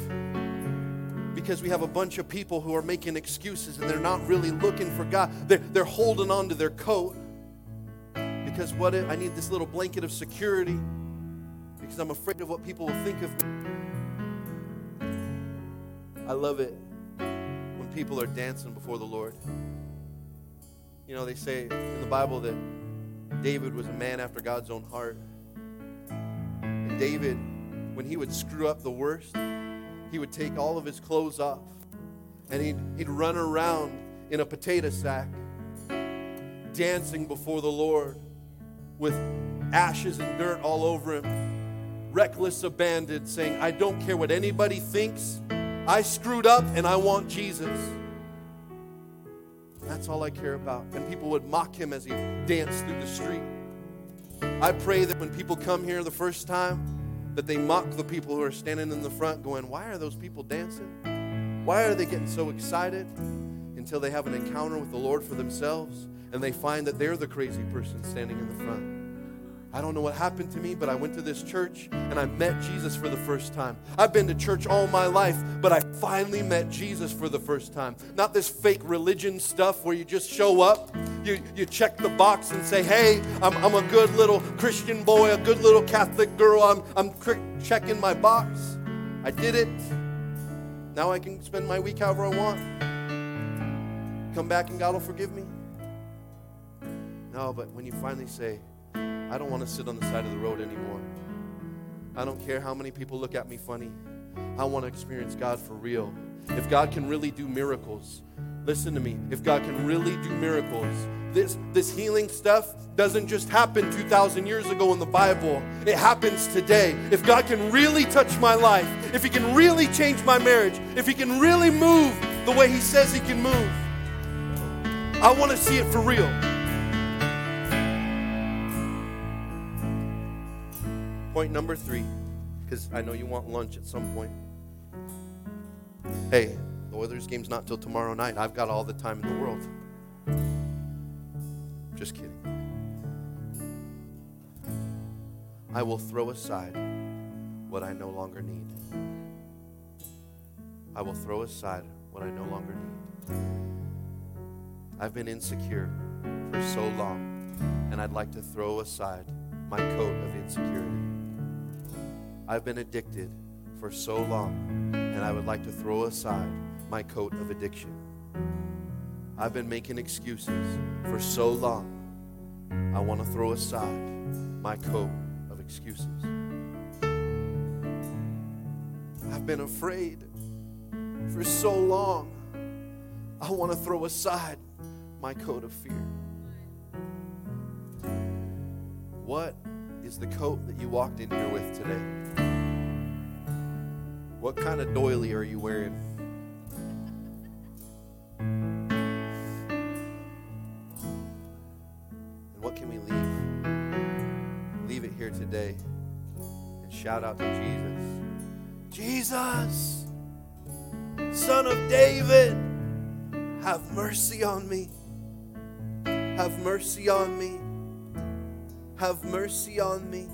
because we have a bunch of people who are making excuses and they're not really looking for God. They're, they're holding on to their coat because what if I need this little blanket of security because I'm afraid of what people will think of me. I love it when people are dancing before the Lord. You know, they say in the Bible that David was a man after God's own heart. And David, when he would screw up the worst, he would take all of his clothes off and he'd, he'd run around in a potato sack, dancing before the Lord with ashes and dirt all over him, reckless, abandoned, saying, I don't care what anybody thinks. I screwed up and I want Jesus. That's all I care about. And people would mock him as he danced through the street. I pray that when people come here the first time, that they mock the people who are standing in the front, going, Why are those people dancing? Why are they getting so excited? Until they have an encounter with the Lord for themselves and they find that they're the crazy person standing in the front. I don't know what happened to me, but I went to this church and I met Jesus for the first time. I've been to church all my life, but I finally met Jesus for the first time. Not this fake religion stuff where you just show up, you, you check the box and say, hey, I'm, I'm a good little Christian boy, a good little Catholic girl, I'm, I'm checking my box. I did it. Now I can spend my week however I want. Come back and God will forgive me. No, but when you finally say, I don't want to sit on the side of the road anymore. I don't care how many people look at me funny. I want to experience God for real. If God can really do miracles, listen to me. If God can really do miracles, this, this healing stuff doesn't just happen 2,000 years ago in the Bible. It happens today. If God can really touch my life, if He can really change my marriage, if He can really move the way He says He can move, I want to see it for real. Point number three, because I know you want lunch at some point. Hey, the Oilers game's not till tomorrow night. I've got all the time in the world. Just kidding. I will throw aside what I no longer need. I will throw aside what I no longer need. I've been insecure for so long, and I'd like to throw aside my coat of insecurity. I've been addicted for so long, and I would like to throw aside my coat of addiction. I've been making excuses for so long, I want to throw aside my coat of excuses. I've been afraid for so long, I want to throw aside my coat of fear. What is the coat that you walked in here with today? What kind of doily are you wearing? And what can we leave? Leave it here today and shout out to Jesus. Jesus, Son of David, have mercy on me. Have mercy on me. Have mercy on me.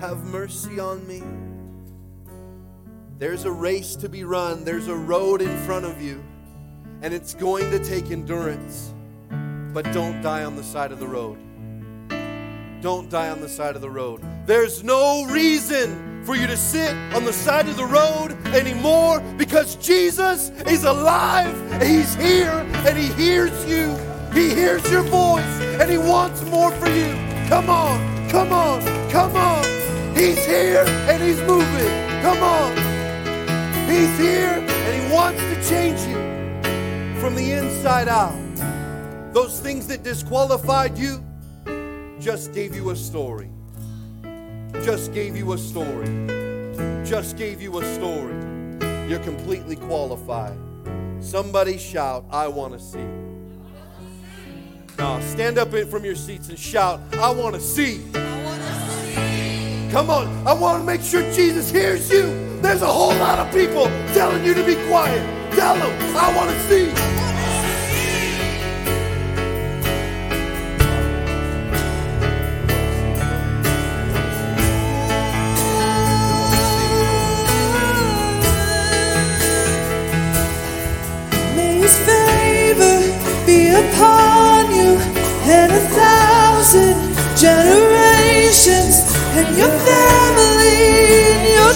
Have mercy on me. There's a race to be run, there's a road in front of you, and it's going to take endurance. But don't die on the side of the road. Don't die on the side of the road. There's no reason for you to sit on the side of the road anymore because Jesus is alive. He's here and He hears you. He hears your voice and He wants more for you. Come on, come on, come on. He's here and He's moving. Come on. He's here and He wants to change you from the inside out. Those things that disqualified you just gave you a story. Just gave you a story. Just gave you a story. You're completely qualified. Somebody shout, I want to see. Now, stand up in from your seats and shout, I want to see. Come on, I want to make sure Jesus hears you. There's a whole lot of people telling you to be quiet. Tell them, I want to see. May his favor be upon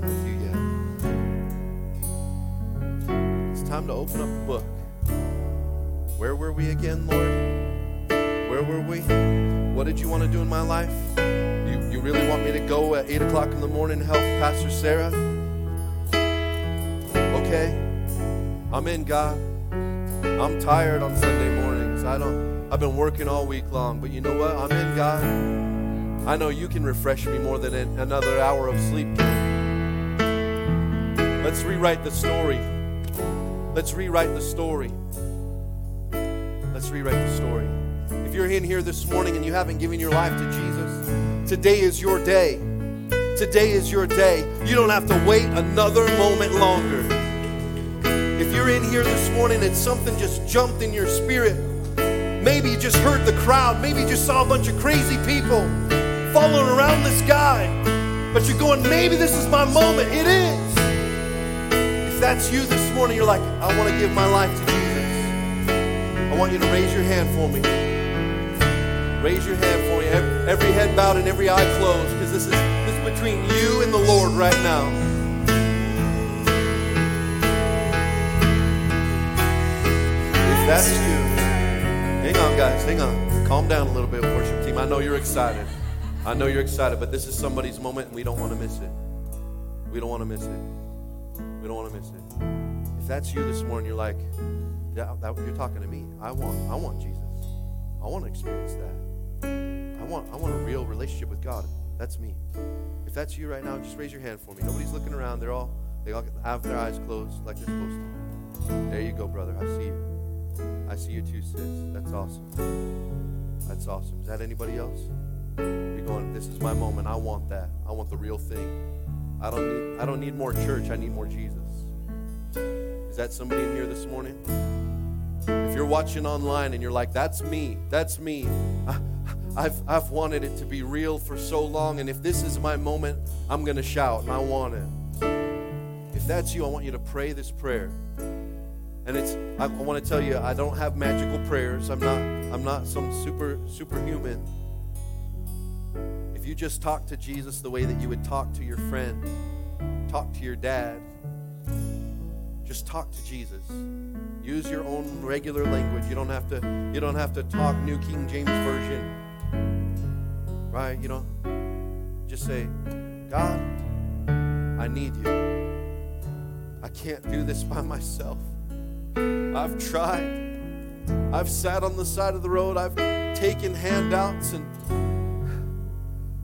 Done with you yet. It's time to open up the book. Where were we again, Lord? Where were we? What did you want to do in my life? You, you really want me to go at 8 o'clock in the morning and help Pastor Sarah? okay. I'm in, God. I'm tired on Sunday mornings. I don't I've been working all week long, but you know what? I'm in, God. I know you can refresh me more than another hour of sleep. Let's rewrite the story. Let's rewrite the story. Let's rewrite the story. If you're in here this morning and you haven't given your life to Jesus, today is your day. Today is your day. You don't have to wait another moment longer. If you're in here this morning and something just jumped in your spirit, maybe you just heard the crowd, maybe you just saw a bunch of crazy people following around this guy, but you're going, maybe this is my moment. It is. If that's you this morning, you're like, I want to give my life to Jesus. I want you to raise your hand for me. Raise your hand for me. Every head bowed and every eye closed, because this is this is between you and the Lord right now. If that's you, hang on, guys, hang on. Calm down a little bit, worship team. I know you're excited. I know you're excited, but this is somebody's moment, and we don't want to miss it. We don't want to miss it. We don't want to miss it. If that's you this morning, you're like, yeah, that, you're talking to me. I want, I want Jesus. I want to experience that. I want, I want a real relationship with God. That's me. If that's you right now, just raise your hand for me. Nobody's looking around. They're all, they all have their eyes closed like they're supposed to. There you go, brother. I see you. I see you too, sis. That's awesome. That's awesome. Is that anybody else? You're going, this is my moment. I want that. I want the real thing. I don't need I don't need more church. I need more Jesus. Is that somebody in here this morning? If you're watching online and you're like, that's me, that's me. I, I've, I've wanted it to be real for so long, and if this is my moment, I'm going to shout, and I want it. If that's you, I want you to pray this prayer. And it's I, I want to tell you, I don't have magical prayers. I'm not I'm not some super superhuman. If you just talk to Jesus the way that you would talk to your friend, talk to your dad, just talk to Jesus. Use your own regular language. You don't have to you don't have to talk New King James Version. Right? You know, just say, God, I need you. I can't do this by myself. I've tried. I've sat on the side of the road. I've taken handouts and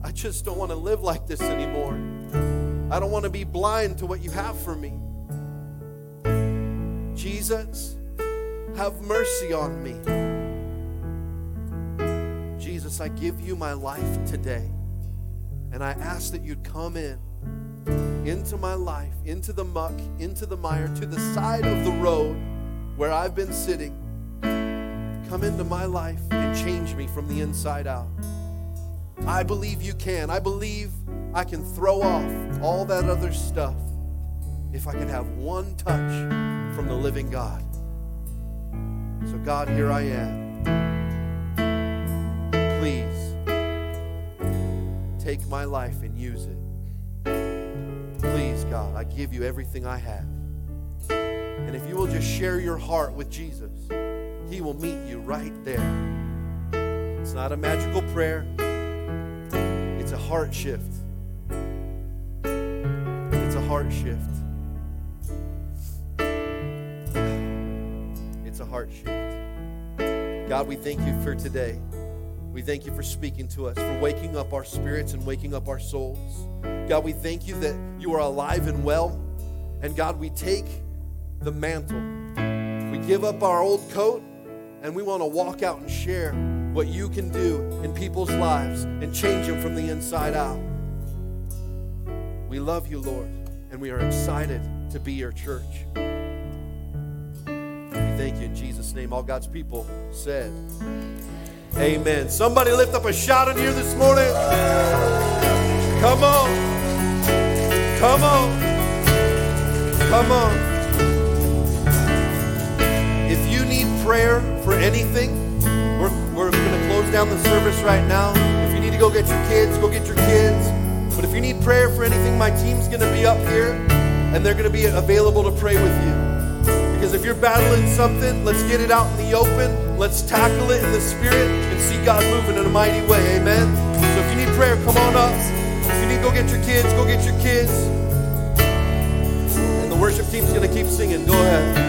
I just don't want to live like this anymore. I don't want to be blind to what you have for me. Jesus, have mercy on me. Jesus, I give you my life today. And I ask that you'd come in into my life, into the muck, into the mire, to the side of the road where I've been sitting. Come into my life and change me from the inside out. I believe you can. I believe I can throw off all that other stuff if I can have one touch from the living God. So, God, here I am. Please take my life and use it. Please, God, I give you everything I have. And if you will just share your heart with Jesus, He will meet you right there. It's not a magical prayer, a heart shift. It's a heart shift. It's a heart shift. God, we thank you for today. We thank you for speaking to us, for waking up our spirits and waking up our souls. God, we thank you that you are alive and well. And God, we take the mantle. We give up our old coat and we want to walk out and share what you can do in people's lives and change them from the inside out. We love you, Lord, and we are excited to be your church. We thank you in Jesus' name. All God's people said, Amen. Somebody lift up a shout in here this morning. Come on. Come on. Come on. If you need prayer for anything, down the service right now. If you need to go get your kids, go get your kids. But if you need prayer for anything, my team's going to be up here and they're going to be available to pray with you. Because if you're battling something, let's get it out in the open. Let's tackle it in the spirit and see God moving in a mighty way. Amen. So if you need prayer, come on up. If you need to go get your kids, go get your kids. And the worship team's going to keep singing. Go ahead.